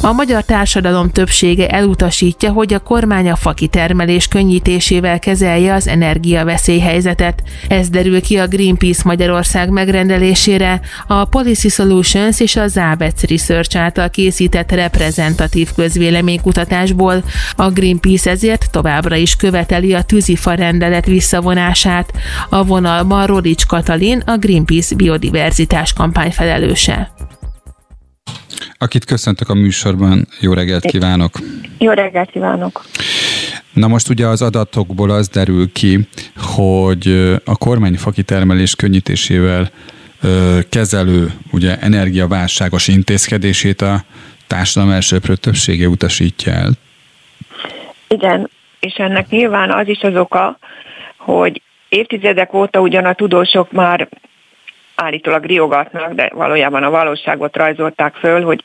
a magyar társadalom többsége elutasítja, hogy a kormány a fakitermelés könnyítésével kezelje az energiaveszélyhelyzetet. Ez derül ki a Greenpeace Magyarország megrendelésére, a Policy Solutions és a Zábec Research által készített reprezentatív közvéleménykutatásból. A Greenpeace ezért továbbra is követeli a tűzifa rendelet visszavonását. A vonalban Rodics Katalin, a Greenpeace biodiverzitás kampány felelőse. Akit köszöntök a műsorban, jó reggelt kívánok! Jó reggelt kívánok! Na most ugye az adatokból az derül ki, hogy a kormány fakitermelés könnyítésével kezelő ugye energiaválságos intézkedését a társadalom elsőprő többsége utasítja el. Igen, és ennek nyilván az is az oka, hogy évtizedek óta ugyan a tudósok már állítólag riogatnak, de valójában a valóságot rajzolták föl, hogy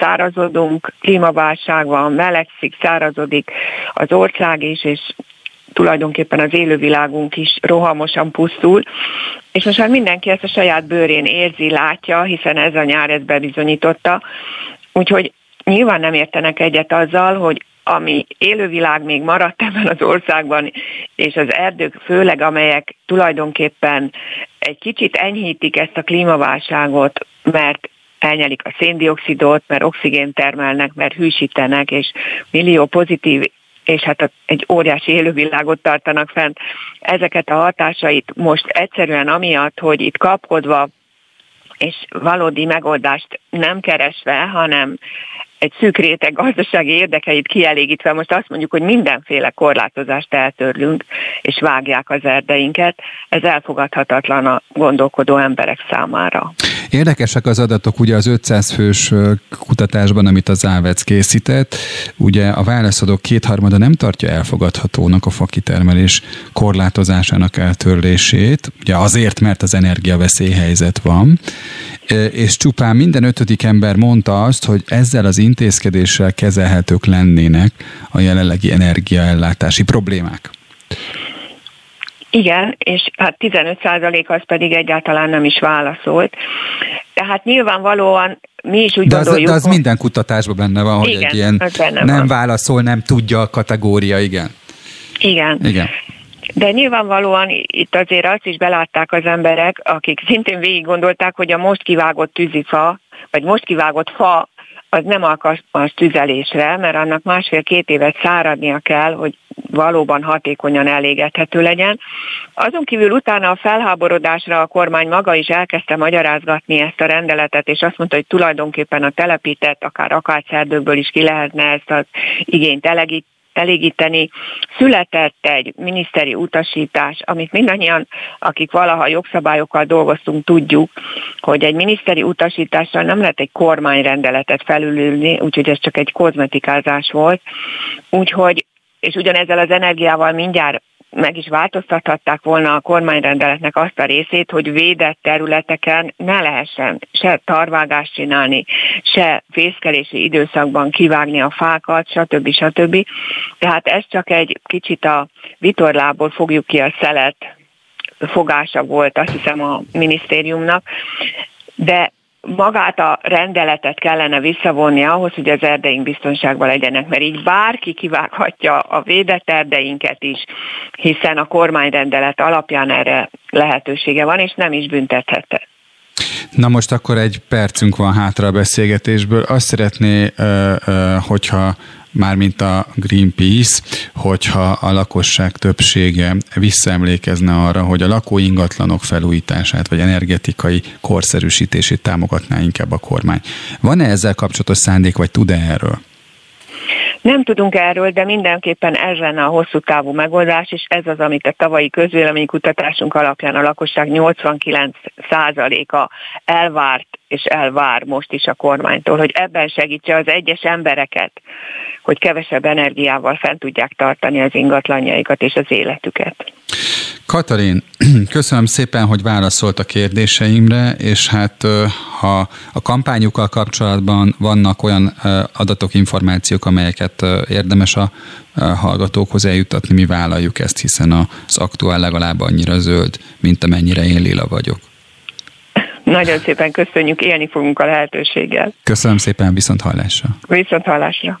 szárazodunk, klímaválság van, melegszik, szárazodik az ország is, és tulajdonképpen az élővilágunk is rohamosan pusztul, és most már mindenki ezt a saját bőrén érzi, látja, hiszen ez a nyár ezt bebizonyította, úgyhogy nyilván nem értenek egyet azzal, hogy ami élővilág még maradt ebben az országban, és az erdők főleg, amelyek tulajdonképpen egy kicsit enyhítik ezt a klímaválságot, mert elnyelik a széndiokszidot, mert oxigént termelnek, mert hűsítenek, és millió pozitív és hát egy óriási élővilágot tartanak fent. Ezeket a hatásait most egyszerűen amiatt, hogy itt kapkodva és valódi megoldást nem keresve, hanem egy szűk réteg gazdasági érdekeit kielégítve most azt mondjuk, hogy mindenféle korlátozást eltörlünk, és vágják az erdeinket, ez elfogadhatatlan a gondolkodó emberek számára. Érdekesek az adatok, ugye az 500 fős kutatásban, amit az Ávec készített, ugye a válaszadók kétharmada nem tartja elfogadhatónak a fakitermelés korlátozásának eltörlését, ugye azért, mert az energiaveszélyhelyzet van, és csupán minden ötödik ember mondta azt, hogy ezzel az intézkedéssel kezelhetők lennének a jelenlegi energiaellátási problémák. Igen, és hát 15% az pedig egyáltalán nem is válaszolt. Tehát nyilvánvalóan mi is úgy de az, gondoljuk... De az hogy... minden kutatásban benne van, hogy igen, egy ilyen nem van. válaszol, nem tudja a kategória, igen. Igen. Igen. De nyilvánvalóan itt azért azt is belátták az emberek, akik szintén végig gondolták, hogy a most kivágott tűzifa, vagy most kivágott fa az nem alkalmas tüzelésre, mert annak másfél-két évet száradnia kell, hogy valóban hatékonyan elégethető legyen. Azon kívül utána a felháborodásra a kormány maga is elkezdte magyarázgatni ezt a rendeletet, és azt mondta, hogy tulajdonképpen a telepített, akár akácerdőkből is ki lehetne ezt az igényt elegít, elégíteni. Született egy miniszteri utasítás, amit mindannyian, akik valaha jogszabályokkal dolgoztunk, tudjuk, hogy egy miniszteri utasítással nem lehet egy kormányrendeletet felülülni, úgyhogy ez csak egy kozmetikázás volt. Úgyhogy, és ugyanezzel az energiával mindjárt meg is változtathatták volna a kormányrendeletnek azt a részét, hogy védett területeken ne lehessen se tarvágást csinálni, se fészkelési időszakban kivágni a fákat, stb. stb. Tehát ez csak egy kicsit a vitorlából fogjuk ki a szelet fogása volt, azt hiszem a minisztériumnak, de magát a rendeletet kellene visszavonni ahhoz, hogy az erdeink biztonságban legyenek, mert így bárki kivághatja a védett erdeinket is, hiszen a kormányrendelet alapján erre lehetősége van, és nem is büntethette. Na most akkor egy percünk van hátra a beszélgetésből. Azt szeretné, hogyha mármint a Greenpeace, hogyha a lakosság többsége visszaemlékezne arra, hogy a lakóingatlanok felújítását vagy energetikai korszerűsítését támogatná inkább a kormány. Van-e ezzel kapcsolatos szándék, vagy tud-e erről? Nem tudunk erről, de mindenképpen ez lenne a hosszú távú megoldás, és ez az, amit a tavalyi közvéleménykutatásunk alapján a lakosság 89%-a elvárt és elvár most is a kormánytól, hogy ebben segítse az egyes embereket, hogy kevesebb energiával fent tudják tartani az ingatlanjaikat és az életüket. Katalin, köszönöm szépen, hogy válaszolt a kérdéseimre, és hát ha a kampányukkal kapcsolatban vannak olyan adatok, információk, amelyeket érdemes a hallgatókhoz eljutatni, mi vállaljuk ezt, hiszen az aktuál legalább annyira zöld, mint amennyire én lila vagyok. Nagyon szépen köszönjük, élni fogunk a lehetőséggel. Köszönöm szépen, viszont hallásra. Viszont hallásra.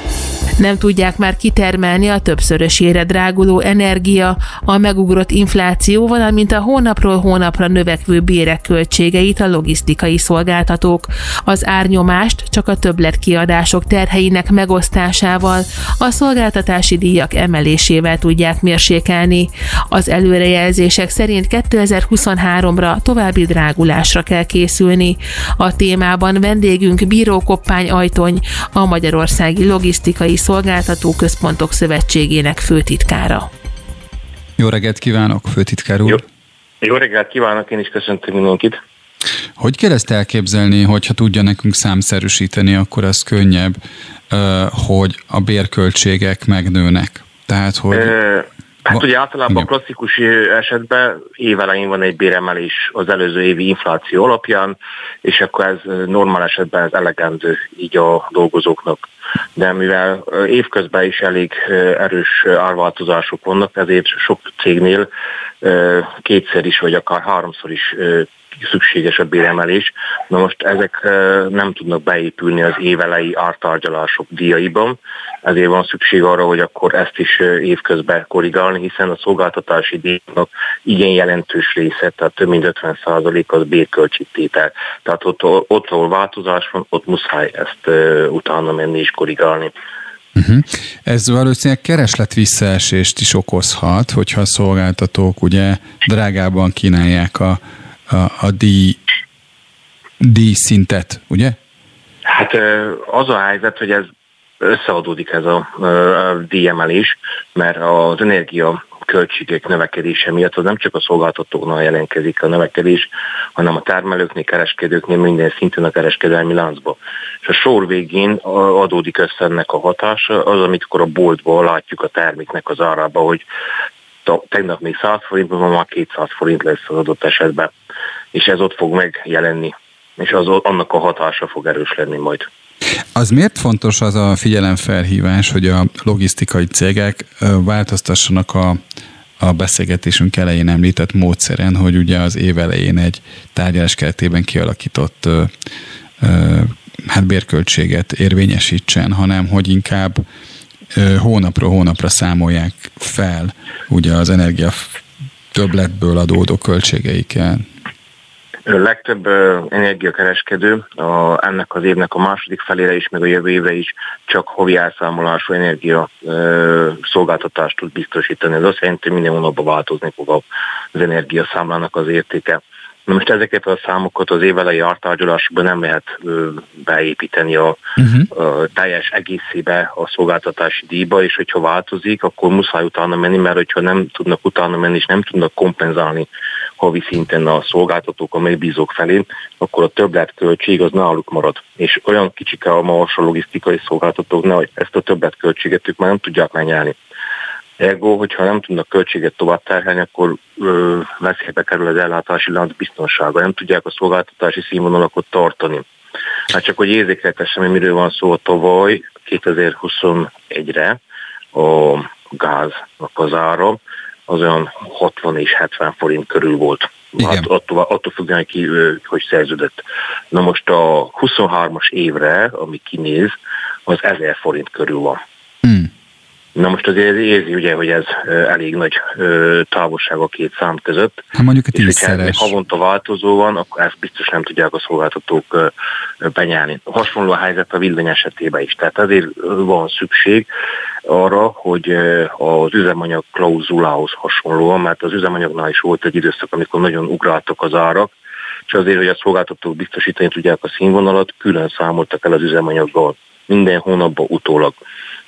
nem tudják már kitermelni a többszörösére dráguló energia, a megugrott infláció, valamint a hónapról hónapra növekvő bérek költségeit a logisztikai szolgáltatók. Az árnyomást csak a többletkiadások terheinek megosztásával, a szolgáltatási díjak emelésével tudják mérsékelni. Az előrejelzések szerint 2023-ra további drágulásra kell készülni. A témában vendégünk Bíró Koppány Ajtony, a Magyarországi Logisztikai Szolgáltató Központok Szövetségének főtitkára. Jó reggelt kívánok, főtitkár úr! Jó, jó reggelt kívánok, én is köszöntök mindenkit! Hogy kell ezt elképzelni, hogyha tudja nekünk számszerűsíteni, akkor az könnyebb, hogy a bérköltségek megnőnek? Tehát, hogy... Hát ugye általában a klasszikus esetben évelején van egy béremelés az előző évi infláció alapján, és akkor ez normál esetben ez elegendő így a dolgozóknak. De mivel évközben is elég erős árváltozások vannak, ezért sok cégnél kétszer is, vagy akár háromszor is szükséges a béremelés. Na most ezek nem tudnak beépülni az évelei ártárgyalások díjaiban, ezért van szükség arra, hogy akkor ezt is évközben korrigálni, hiszen a szolgáltatási díjnak igen jelentős része, tehát több mint 50 az bérköltségtétel. Tehát ott, ott, ahol változás van, ott muszáj ezt utána menni és korrigálni. Uh-huh. Ez valószínűleg kereslet visszaesést is okozhat, hogyha a szolgáltatók ugye drágában kínálják a a, a díj, szintet, ugye? Hát az a helyzet, hogy ez összeadódik ez a, a díjemelés, mert az energia költségek növekedése miatt az nem csak a szolgáltatóknál jelentkezik a növekedés, hanem a termelőknél, kereskedőknél minden szinten a kereskedelmi láncba. És a sor végén adódik össze ennek a hatása, az, amikor a boltból látjuk a terméknek az árába, hogy tegnap még 100 forint, ma már 200 forint lesz az adott esetben, és ez ott fog megjelenni, és az, annak a hatása fog erős lenni majd. Az miért fontos az a figyelemfelhívás, hogy a logisztikai cégek változtassanak a, a beszélgetésünk elején említett módszeren, hogy ugye az év elején egy tárgyalás keretében kialakított ö, ö, hát bérköltséget érvényesítsen, hanem hogy inkább hónapról hónapra számolják fel ugye az energia többletből adódó költségeikkel. Legtöbb energiakereskedő a, ennek az évnek a második felére is, meg a jövő évre is csak hovi elszámolású energia ö, szolgáltatást tud biztosítani. Ez azt jelenti, hogy minden hónapban változni fog az energiaszámlának az értéke. Na most ezeket a számokat az évelei ártárgyalásokban nem lehet ö, beépíteni a, uh-huh. a teljes egészébe a szolgáltatási díjba, és hogyha változik, akkor muszáj utána menni, mert hogyha nem tudnak utána menni, és nem tudnak kompenzálni havi szinten a szolgáltatók, a megbízók felé, akkor a többletköltség az náluk marad. És olyan kicsike a ma a logisztikai szolgáltatóknál, hogy ezt a többletköltséget ők már nem tudják megnyelni. Ergo, hogyha nem tudnak költséget tovább terhelni, akkor ö, veszélybe kerül az ellátási lánc biztonsága. Nem tudják a szolgáltatási színvonalakat tartani. Hát csak hogy érzékeltessem, hogy miről van szó tavaly, 2021-re a gáznak az ára, az olyan 60 és 70 forint körül volt. Igen. Hát attól, attól függően ki, hogy szerződött. Na most a 23-as évre, ami kinéz, az 1000 forint körül van. Hmm. Na most azért érzi ugye, hogy ez elég nagy távolság a két szám között. Hát mondjuk a tízszeres. És havonta változó van, akkor ezt biztos nem tudják a szolgáltatók benyelni. Hasonló a helyzet a villany esetében is. Tehát azért van szükség arra, hogy az üzemanyag klauzulához hasonlóan, mert az üzemanyagnál is volt egy időszak, amikor nagyon ugráltak az árak, és azért, hogy a szolgáltatók biztosítani tudják a színvonalat, külön számoltak el az üzemanyaggal minden hónapban utólag.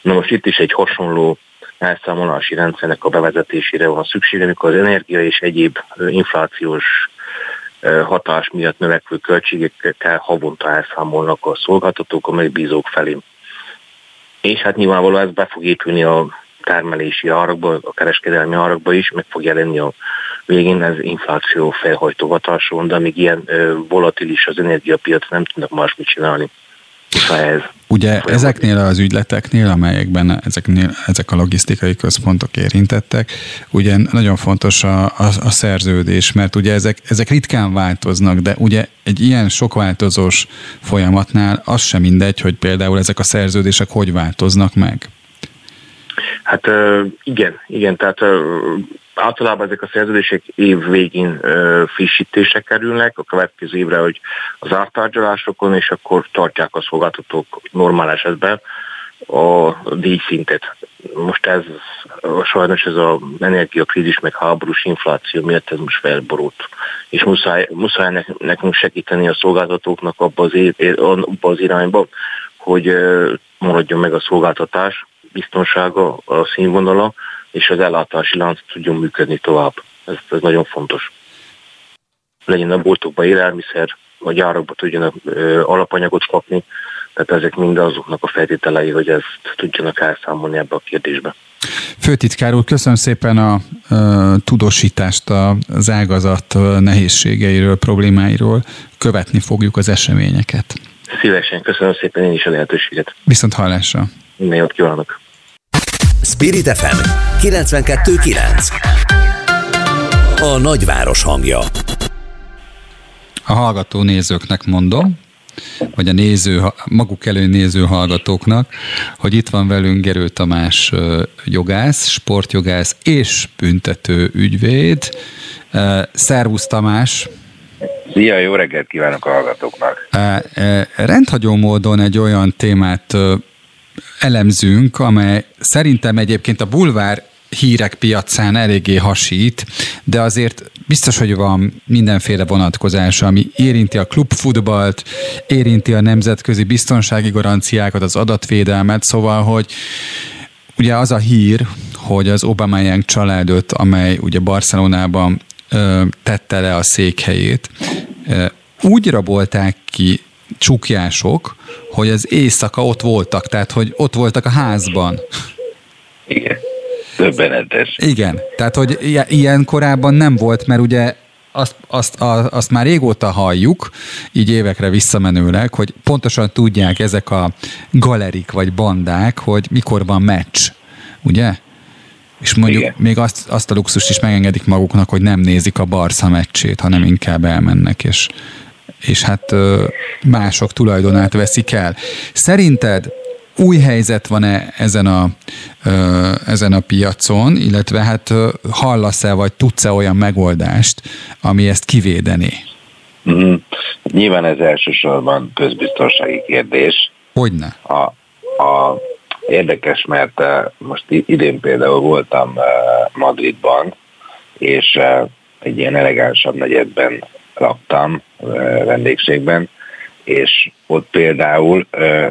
Na most itt is egy hasonló elszámolási rendszernek a bevezetésére van szükség, amikor az energia és egyéb inflációs hatás miatt növekvő költségekkel havonta elszámolnak a szolgáltatók a megbízók felé. És hát nyilvánvalóan ez be fog épülni a termelési árakba, a kereskedelmi árakba is, meg fog jelenni a végén ez infláció felhajtó hatáson, de amíg ilyen volatilis az energiapiac, nem tudnak másmit csinálni. Ez Ugye ezeknél az ügyleteknél, amelyekben ezeknél, ezek a logisztikai központok érintettek, ugye nagyon fontos a, a, a szerződés, mert ugye ezek, ezek ritkán változnak, de ugye egy ilyen sok változós folyamatnál az sem mindegy, hogy például ezek a szerződések hogy változnak meg. Hát igen, igen, tehát általában ezek a szerződések év végén frissítése kerülnek, a következő évre, hogy az ártárgyalásokon, és akkor tartják a szolgáltatók normál esetben a díjszintet. Most ez sajnos ez az energiakrízis meg háborús infláció miatt ez most felborult. És muszáj, muszáj nekünk segíteni a szolgáltatóknak abba az, abba az irányba, hogy maradjon meg a szolgáltatás, biztonsága, a színvonala, és az ellátási lánc tudjon működni tovább. Ez, ez nagyon fontos. Legyen a boltokban élelmiszer, a gyárakban tudjanak ö, alapanyagot kapni, tehát ezek mind azoknak a feltételei, hogy ezt tudjanak elszámolni ebbe a kérdésbe. Főtitkár úr, köszönöm szépen a, a tudósítást az ágazat nehézségeiről, problémáiról. Követni fogjuk az eseményeket. Szívesen, köszönöm szépen én is a lehetőséget. Viszont hallásra. Minden jót kívánok. Spirit FM 92.9 A nagyváros hangja A hallgató nézőknek mondom, vagy a néző, maguk elő néző hallgatóknak, hogy itt van velünk Gerő Tamás jogász, sportjogász és büntető ügyvéd. Szervusz Tamás! Szia, jó reggelt kívánok a hallgatóknak! Rendhagyó módon egy olyan témát elemzünk, amely szerintem egyébként a bulvár hírek piacán eléggé hasít, de azért biztos, hogy van mindenféle vonatkozása, ami érinti a klubfutballt, érinti a nemzetközi biztonsági garanciákat, az adatvédelmet, szóval, hogy ugye az a hír, hogy az Obama családot, amely ugye Barcelonában ö, tette le a székhelyét, ö, úgy rabolták ki csukjások, hogy az éjszaka ott voltak, tehát hogy ott voltak a házban. Igen. Döbbenetes. Igen, tehát hogy ilyen korábban nem volt, mert ugye azt, azt, azt már régóta halljuk, így évekre visszamenőleg, hogy pontosan tudják ezek a galerik vagy bandák, hogy mikor van meccs, ugye? És mondjuk Igen. még azt, azt a luxust is megengedik maguknak, hogy nem nézik a Barca meccsét, hanem inkább elmennek, és és hát mások tulajdonát veszik el. Szerinted új helyzet van-e ezen a, ezen a piacon, illetve hát hallasz-e, vagy tudsz-e olyan megoldást, ami ezt kivédené? Mm, nyilván ez elsősorban közbiztonsági kérdés. Hogyne? A, a, érdekes, mert most idén például voltam Madridban, és egy ilyen elegánsabb negyedben laktam vendégségben, és ott például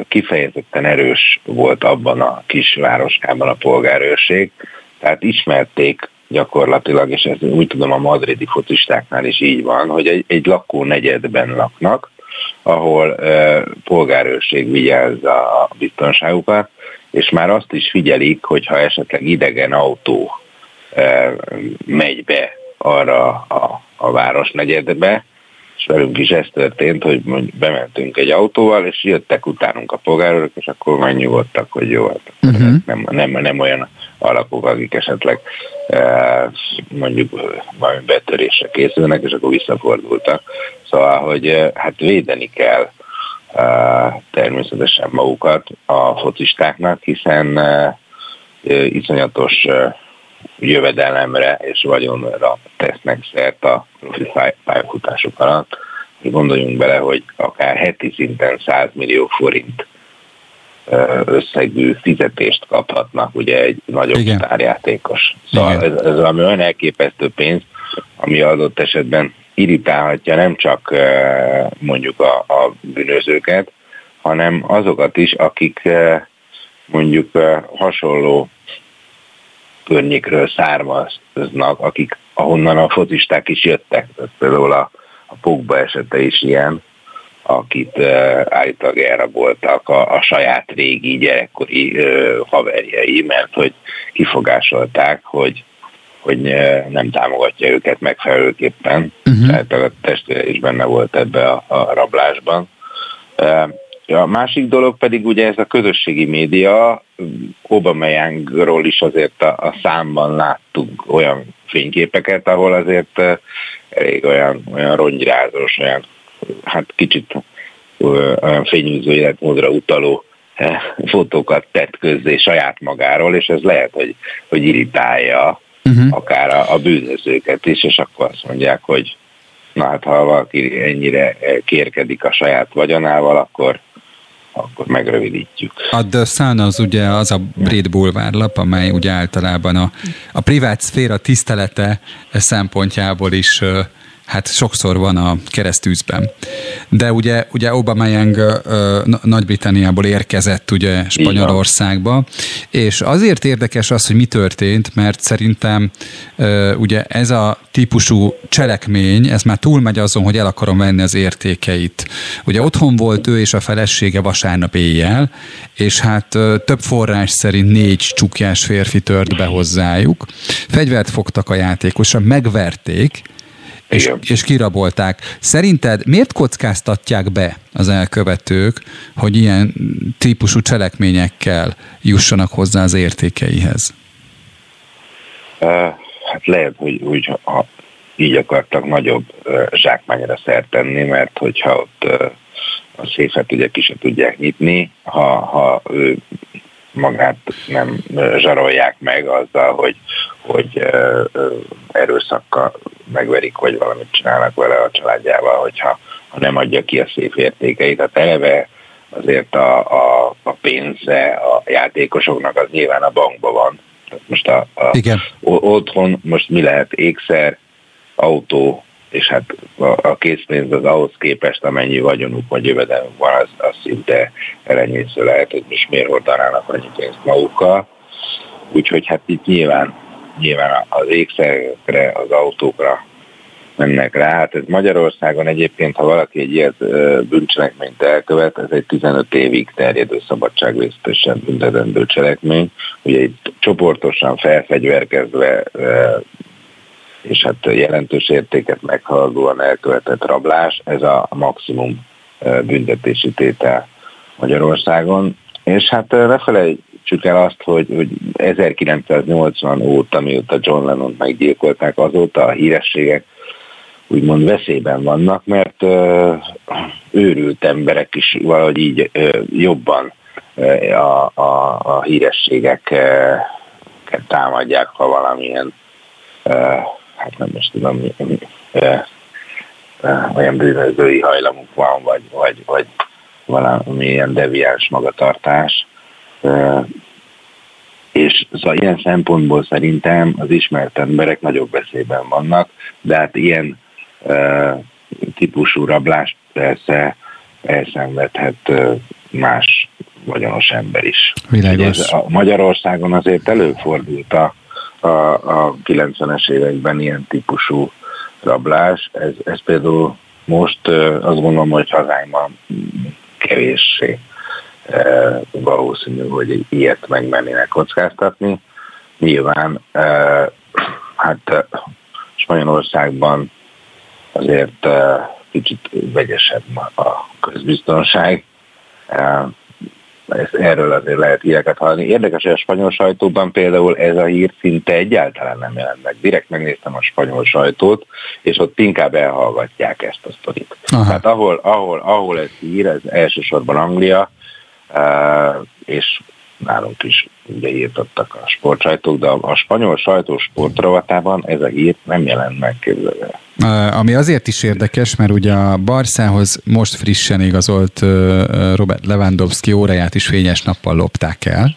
kifejezetten erős volt abban a kis városkában a polgárőrség, tehát ismerték gyakorlatilag, és ez úgy tudom a madridi focistáknál is így van, hogy egy, egy lakó negyedben laknak, ahol e, polgárőrség vigyázza a biztonságukat, és már azt is figyelik, hogy ha esetleg idegen autó megy be arra a, a városnegyedbe, és velünk is ez történt, hogy bementünk egy autóval, és jöttek utánunk a polgárok, és akkor már nyugodtak, hogy jó, hát uh-huh. nem, nem, nem olyan alakok, akik esetleg e, mondjuk valami betörésre készülnek, és akkor visszafordultak. Szóval, hogy e, hát védeni kell e, természetesen magukat a focistáknak, hiszen iszonyatos jövedelemre és vagyonra tesznek szert a profi pályafutások alatt. Gondoljunk bele, hogy akár heti szinten 100 millió forint összegű fizetést kaphatnak ugye egy nagyobb Igen. sztárjátékos. Szóval ez, ez valami olyan elképesztő pénz, ami adott esetben irritálhatja nem csak mondjuk a, a bűnözőket, hanem azokat is, akik mondjuk hasonló környékről származnak, akik ahonnan a focisták is jöttek. Tehát például a, a Pogba esete is ilyen, akit uh, állítólag elraboltak a, a saját régi gyerekkori uh, haverjai, mert hogy kifogásolták, hogy hogy uh, nem támogatja őket megfelelőképpen. Uh-huh. Tehát a testvére is benne volt ebbe a, a rablásban. Uh, a másik dolog pedig ugye ez a közösségi média, Obama is azért a, a számban láttunk olyan fényképeket, ahol azért eh, elég olyan, olyan rongyrázós, olyan hát kicsit olyan fényűző életmódra utaló eh, fotókat tett közzé saját magáról, és ez lehet, hogy, hogy irritálja uh-huh. akár a, a bűnözőket is, és akkor azt mondják, hogy na hát ha valaki ennyire kérkedik a saját vagyonával, akkor akkor megrövidítjük. A The Sun az ugye az a brit bulvárlap, amely ugye általában a, a privát szféra tisztelete szempontjából is hát sokszor van a keresztűzben. De ugye, ugye Young Nagy-Britanniából érkezett ugye Spanyolországba, és azért érdekes az, hogy mi történt, mert szerintem ugye ez a típusú cselekmény, ez már túlmegy azon, hogy el akarom venni az értékeit. Ugye otthon volt ő és a felesége vasárnap éjjel, és hát több forrás szerint négy csukjás férfi tört be hozzájuk. Fegyvert fogtak a játékosra, megverték, és, és kirabolták. Szerinted miért kockáztatják be az elkövetők, hogy ilyen típusú cselekményekkel jussanak hozzá az értékeihez? Hát lehet, hogy úgy ha így akartak nagyobb zsákmányra szert tenni, mert hogyha ott a széfet ugye ki se tudják nyitni, ha, ha magát nem zsarolják meg azzal, hogy, hogy erőszakkal megverik, vagy valamit csinálnak vele a családjával, hogyha ha nem adja ki a szép értékeit. Tehát eleve azért a, a, a pénze a játékosoknak az nyilván a bankban van. Tehát most a, a Igen. otthon most mi lehet? Ékszer, autó, és hát a, a készpénz az ahhoz képest, amennyi vagyonuk vagy jövedelmük van, az, az szinte elenyésző lehet, hogy most miért hordanának annyi pénzt magukkal. Úgyhogy hát itt nyilván, nyilván az ékszerekre, az autókra mennek rá. Hát ez Magyarországon egyébként, ha valaki egy ilyet bűncselekményt elkövet, ez egy 15 évig terjedő szabadságvésztesen büntetendő cselekmény. Ugye itt csoportosan felfegyverkezve és hát jelentős értéket meghaladóan elkövetett rablás, ez a maximum büntetési tétel Magyarországon. És hát ne felejtsük el azt, hogy, hogy 1980 óta, mióta John Lennon meggyilkolták, azóta a hírességek úgymond veszélyben vannak, mert őrült emberek is valahogy így jobban a, a, a hírességeket támadják, ha valamilyen hát nem is tudom, mi, mi, e, e, olyan bűnözői hajlamuk van, vagy, vagy, vagy valamilyen deviáns magatartás. E, és szóval ilyen szempontból szerintem az ismert emberek nagyobb veszélyben vannak, de hát ilyen e, típusú rablást persze elszenvedhet más vagyonos ember is. Világos. a Magyarországon azért előfordult a a, a 90-es években ilyen típusú rablás. Ez, ez például most azt gondolom, hogy hazánkban kevéssé valószínű, hogy ilyet megmennének kockáztatni. Nyilván hát Spanyolországban azért kicsit vegyesebb a közbiztonság. Erről azért lehet híreket hallani. Érdekes, hogy a spanyol sajtóban például ez a hír szinte egyáltalán nem jelent meg. Direkt megnéztem a spanyol sajtót, és ott inkább elhallgatják ezt a sztorit. Aha. Tehát ahol, ahol, ahol ez hír, ez elsősorban Anglia, és nálunk is ugye írtottak a sportsajtók, de a, spanyol sajtó sportrovatában ez a hír nem jelent meg, képzelve. Ami azért is érdekes, mert ugye a Barszához most frissen igazolt Robert Lewandowski óráját is fényes nappal lopták el,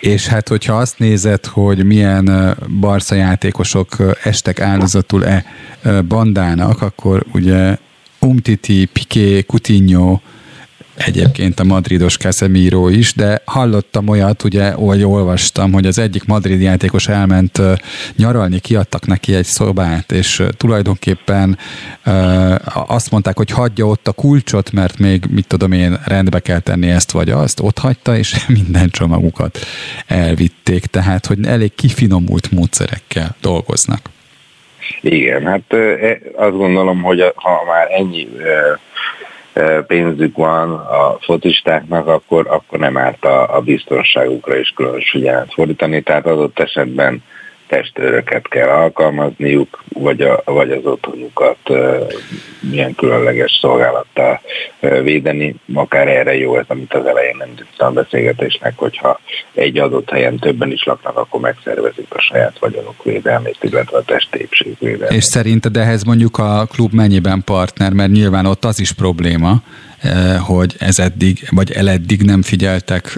és hát, hogyha azt nézed, hogy milyen Barca játékosok estek áldozatul-e bandának, akkor ugye Umtiti, Piqué, Coutinho, egyébként a madridos Casemiro is, de hallottam olyat, ugye, hogy olvastam, hogy az egyik madrid játékos elment nyaralni, kiadtak neki egy szobát, és tulajdonképpen azt mondták, hogy hagyja ott a kulcsot, mert még, mit tudom én, rendbe kell tenni ezt vagy azt, ott hagyta, és minden csomagukat elvitték, tehát, hogy elég kifinomult módszerekkel dolgoznak. Igen, hát e, azt gondolom, hogy ha már ennyi pénzük van a fotistáknak, akkor, akkor nem árt a, a biztonságukra is különös figyelmet fordítani, tehát adott esetben testőröket kell alkalmazniuk, vagy, a, vagy az otthonukat milyen különleges szolgálattal védeni. Akár erre jó ez, amit az elején nem a beszélgetésnek, hogyha egy adott helyen többen is laknak, akkor megszervezik a saját vagyonok védelmét, illetve a testépség védelmét. És szerinted ehhez mondjuk a klub mennyiben partner, mert nyilván ott az is probléma, hogy ez eddig, vagy eleddig nem figyeltek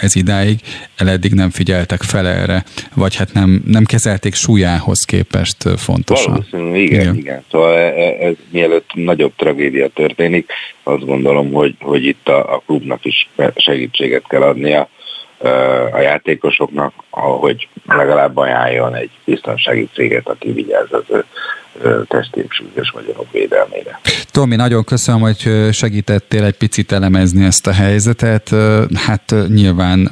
ez idáig, eleddig nem figyeltek fel erre, vagy hát nem, nem kezelték súlyához képest fontosan. Valószínű, igen, igen. igen. Szóval ez, e, ez mielőtt nagyobb tragédia történik, azt gondolom, hogy, hogy itt a, a klubnak is segítséget kell adnia a játékosoknak, ahogy legalább ajánljon egy biztonsági céget, aki vigyáz az ő testépsúlyos vagyonok védelmére. Tomi, nagyon köszönöm, hogy segítettél egy picit elemezni ezt a helyzetet. Hát nyilván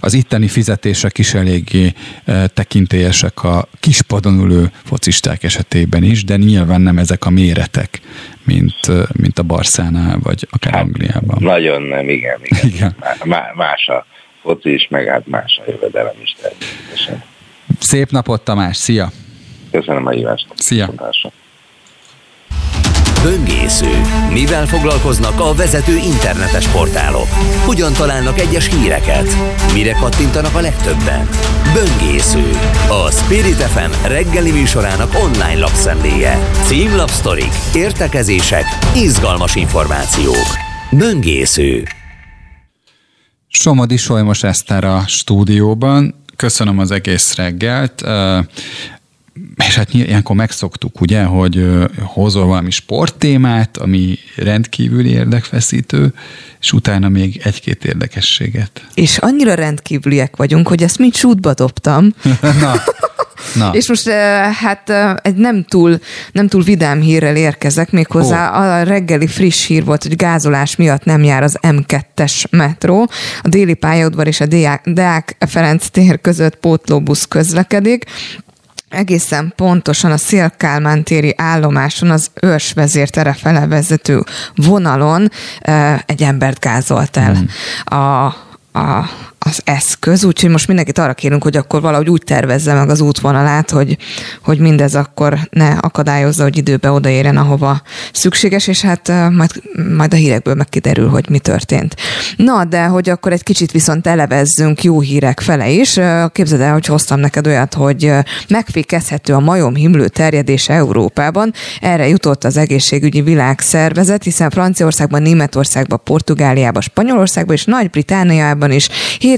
az itteni fizetések is eléggé tekintélyesek a kispadon ülő focisták esetében is, de nyilván nem ezek a méretek, mint, mint a Barszánál, vagy akár hát, Angliában. Nagyon nem, igen. igen. igen. Más a foci is, meg hát más a jövedelem is természetesen. Szép napot, Tamás, szia! Köszönöm a hívást. Szia! Böngésző. Mivel foglalkoznak a vezető internetes portálok? Hogyan találnak egyes híreket? Mire kattintanak a legtöbben? Böngésző. A Spirit FM reggeli műsorának online lapszemléje. Címlapsztorik, értekezések, izgalmas információk. Böngésző. Somodi Solymos Eszter a stúdióban. Köszönöm az egész reggelt. És hát ilyenkor megszoktuk, ugye, hogy hozol valami sporttémát, ami rendkívül érdekfeszítő, és utána még egy-két érdekességet. És annyira rendkívüliek vagyunk, hogy ezt mind sútba dobtam. Na. Na. És most hát egy nem túl, nem túl vidám hírrel érkezek, méghozzá oh. a reggeli friss hír volt, hogy gázolás miatt nem jár az M2-es metró. A déli pályaudvar és a Deák Ferenc tér között pótlóbusz közlekedik egészen pontosan a Szélkálmán téri állomáson az ős vezértere fele vezető vonalon egy embert gázolt el. Mm. A, a az eszköz, úgyhogy most mindenkit arra kérünk, hogy akkor valahogy úgy tervezze meg az útvonalát, hogy, hogy mindez akkor ne akadályozza, hogy időbe odaérjen, ahova szükséges, és hát majd, majd a hírekből megkiderül, hogy mi történt. Na, de hogy akkor egy kicsit viszont elevezzünk jó hírek fele is. Képzeld el, hogy hoztam neked olyat, hogy megfékezhető a majom himlő terjedése Európában. Erre jutott az egészségügyi világszervezet, hiszen Franciaországban, Németországban, Portugáliában, Spanyolországban és Nagy-Britániában is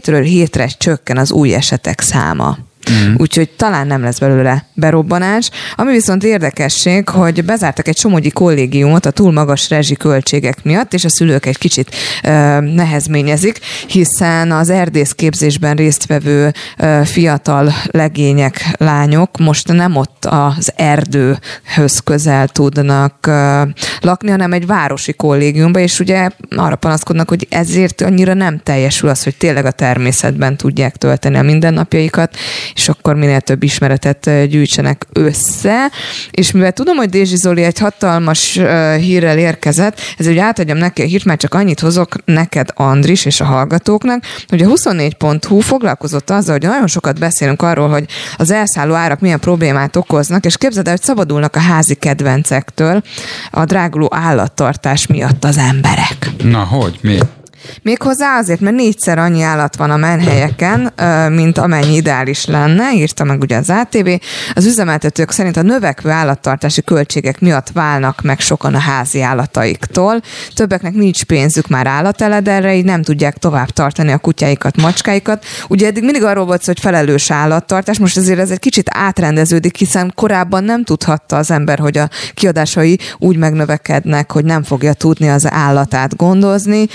hétről hétre csökken az új esetek száma. Mm. úgyhogy talán nem lesz belőle berobbanás. Ami viszont érdekesség, hogy bezártak egy csomógyi kollégiumot a túl magas rezsiköltségek miatt, és a szülők egy kicsit ö, nehezményezik, hiszen az erdészképzésben résztvevő ö, fiatal legények, lányok most nem ott az erdőhöz közel tudnak ö, lakni, hanem egy városi kollégiumba, és ugye arra panaszkodnak, hogy ezért annyira nem teljesül az, hogy tényleg a természetben tudják tölteni a mindennapjaikat, és akkor minél több ismeretet gyűjtsenek össze. És mivel tudom, hogy Dézsi Zoli egy hatalmas hírrel érkezett, ezért hogy átadjam neki a hírt, már csak annyit hozok neked, Andris, és a hallgatóknak, hogy a 24.hu foglalkozott azzal, hogy nagyon sokat beszélünk arról, hogy az elszálló árak milyen problémát okoznak, és képzeld el, hogy szabadulnak a házi kedvencektől a dráguló állattartás miatt az emberek. Na, hogy? Miért? Méghozzá azért, mert négyszer annyi állat van a menhelyeken, mint amennyi ideális lenne, írta meg ugye az ATV. Az üzemeltetők szerint a növekvő állattartási költségek miatt válnak meg sokan a házi állataiktól. Többeknek nincs pénzük már állatelederre, így nem tudják tovább tartani a kutyáikat, macskáikat. Ugye eddig mindig arról volt hogy felelős állattartás, most azért ez egy kicsit átrendeződik, hiszen korábban nem tudhatta az ember, hogy a kiadásai úgy megnövekednek, hogy nem fogja tudni az állatát gondozni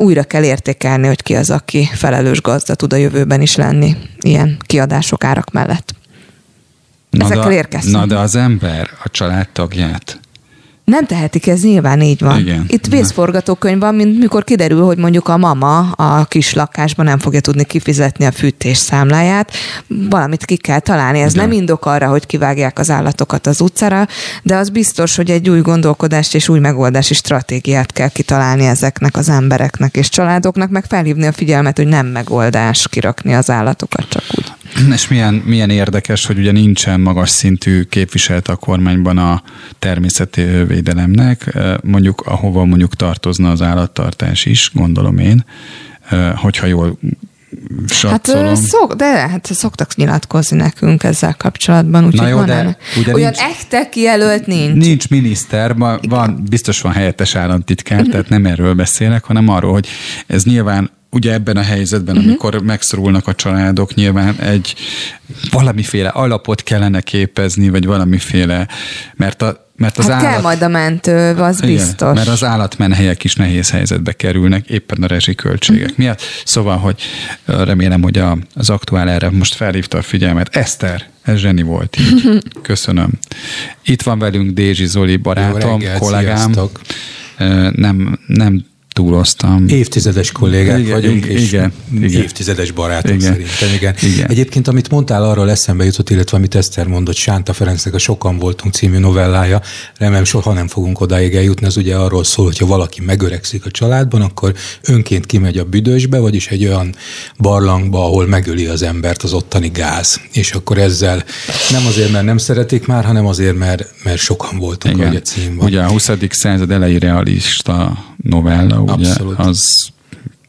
újra kell értékelni, hogy ki az, aki felelős gazda tud a jövőben is lenni ilyen kiadások árak mellett. Na Ezekkel érkeztünk. Na de az ember a családtagját nem tehetik, ez nyilván így van. Igen. Itt vészforgatókönyv van, mint mikor kiderül, hogy mondjuk a mama a kis lakásban nem fogja tudni kifizetni a fűtés számláját. Valamit ki kell találni. Ez Igen. nem indok arra, hogy kivágják az állatokat az utcára, de az biztos, hogy egy új gondolkodást és új megoldási stratégiát kell kitalálni ezeknek az embereknek és családoknak, meg felhívni a figyelmet, hogy nem megoldás kirakni az állatokat csak úgy. És milyen, milyen érdekes, hogy ugye nincsen magas szintű képviselet a kormányban a természeti védelemnek, mondjuk ahova mondjuk tartozna az állattartás is, gondolom én, hogyha jól satszolom. Hát, szok, de hát szoktak nyilatkozni nekünk ezzel kapcsolatban, úgyhogy van de, ugye olyan nincs, kijelölt nincs. Nincs miniszter, van, biztos van helyettes államtitkár, tehát nem erről beszélek, hanem arról, hogy ez nyilván ugye ebben a helyzetben, uh-huh. amikor megszorulnak a családok, nyilván egy valamiféle alapot kellene képezni, vagy valamiféle, mert a mert az hát állat... kell majd a mentő, az Igen, biztos. Mert az állatmenhelyek is nehéz helyzetbe kerülnek, éppen a rezsiköltségek uh-huh. miatt. Szóval, hogy remélem, hogy a, az aktuál erre most felhívta a figyelmet. Eszter, ez zseni volt így. Köszönöm. Itt van velünk Dézsi Zoli barátom, reggelt, kollégám. Sziasztok. Nem, nem túloztam. Évtizedes kollégák igen, vagyunk, igen, és igen, igen. évtizedes barátok igen, szerintem. Igen. igen. Egyébként, amit mondtál, arról eszembe jutott, illetve amit Eszter mondott, Sánta Ferencnek a Sokan voltunk című novellája, remélem soha nem fogunk odáig eljutni, ez ugye arról szól, hogy ha valaki megöregszik a családban, akkor önként kimegy a büdösbe, vagyis egy olyan barlangba, ahol megöli az embert az ottani gáz. És akkor ezzel nem azért, mert nem szeretik már, hanem azért, mert, mert sokan voltunk, Igen. ahogy a cím van. Ugye a 20. század elejé realista novella, ugye Abszolút. az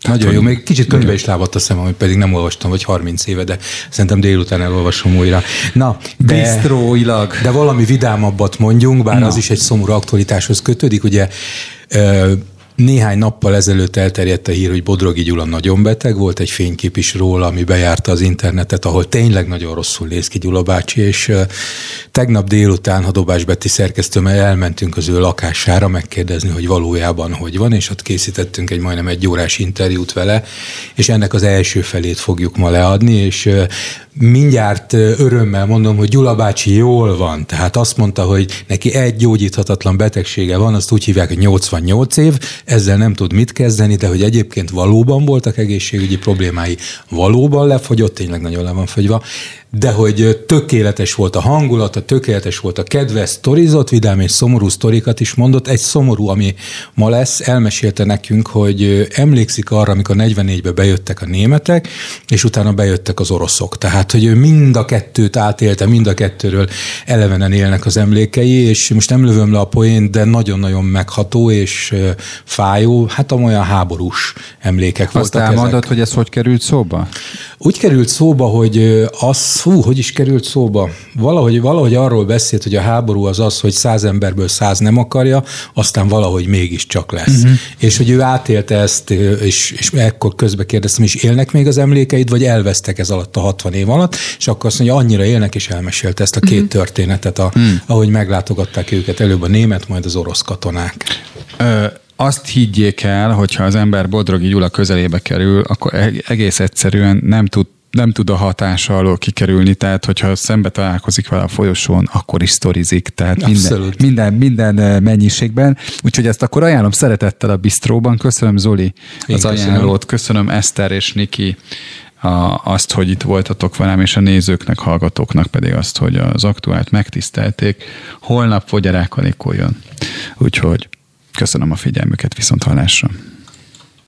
nagyon jó, még kicsit könyvbe is lábadt a szemem, amit pedig nem olvastam, vagy 30 éve, de szerintem délután elolvasom újra. Na, de, Bistróilag. De valami vidámabbat mondjunk, bár Na. az is egy szomorú aktualitáshoz kötődik, ugye néhány nappal ezelőtt elterjedt a hír, hogy Bodrogi Gyula nagyon beteg, volt egy fénykép is róla, ami bejárta az internetet, ahol tényleg nagyon rosszul néz ki Gyula bácsi, és tegnap délután, ha Dobás Betty szerkesztőmmel elmentünk az ő lakására megkérdezni, hogy valójában hogy van, és ott készítettünk egy majdnem egy órás interjút vele, és ennek az első felét fogjuk ma leadni, és mindjárt örömmel mondom, hogy Gyula bácsi jól van. Tehát azt mondta, hogy neki egy gyógyíthatatlan betegsége van, azt úgy hívják, hogy 88 év, ezzel nem tud mit kezdeni, de hogy egyébként valóban voltak egészségügyi problémái, valóban lefogyott, tényleg nagyon le van fogyva, de hogy tökéletes volt a hangulata, tökéletes volt a kedve, sztorizott, vidám és szomorú sztorikat is mondott. Egy szomorú, ami ma lesz, elmesélte nekünk, hogy emlékszik arra, amikor 44-be bejöttek a németek, és utána bejöttek az oroszok. Tehát, hogy ő mind a kettőt átélte, mind a kettőről elevenen élnek az emlékei, és most nem lövöm le a poént, de nagyon-nagyon megható és fájó, hát olyan háborús emlékek Azt voltak elmondod, hogy ez hogy került szóba? Úgy került szóba, hogy az fú, hogy is került szóba? Valahogy, valahogy arról beszélt, hogy a háború az az, hogy száz emberből száz nem akarja, aztán valahogy mégiscsak lesz. Uh-huh. És hogy ő átélte ezt, és, és ekkor közbe kérdeztem, és élnek még az emlékeid, vagy elvesztek ez alatt a 60 év alatt, és akkor azt mondja, annyira élnek, és elmesélte ezt a két uh-huh. történetet, a, uh-huh. ahogy meglátogatták őket, előbb a német, majd az orosz katonák. Ö, azt higgyék el, hogyha az ember Bodrogi Gyula közelébe kerül, akkor egész egyszerűen nem tud nem tud a hatása alól kikerülni, tehát hogyha szembe találkozik vele a folyosón, akkor is sztorizik, tehát minden, minden, minden mennyiségben. Úgyhogy ezt akkor ajánlom szeretettel a bistróban. Köszönöm Zoli Én az köszönöm. ajánlót, köszönöm Eszter és Niki a, azt, hogy itt voltatok velem, és a nézőknek, hallgatóknak pedig azt, hogy az aktuált megtisztelték. Holnap Fogyarákanikó jön. Úgyhogy köszönöm a figyelmüket, viszont hallásra.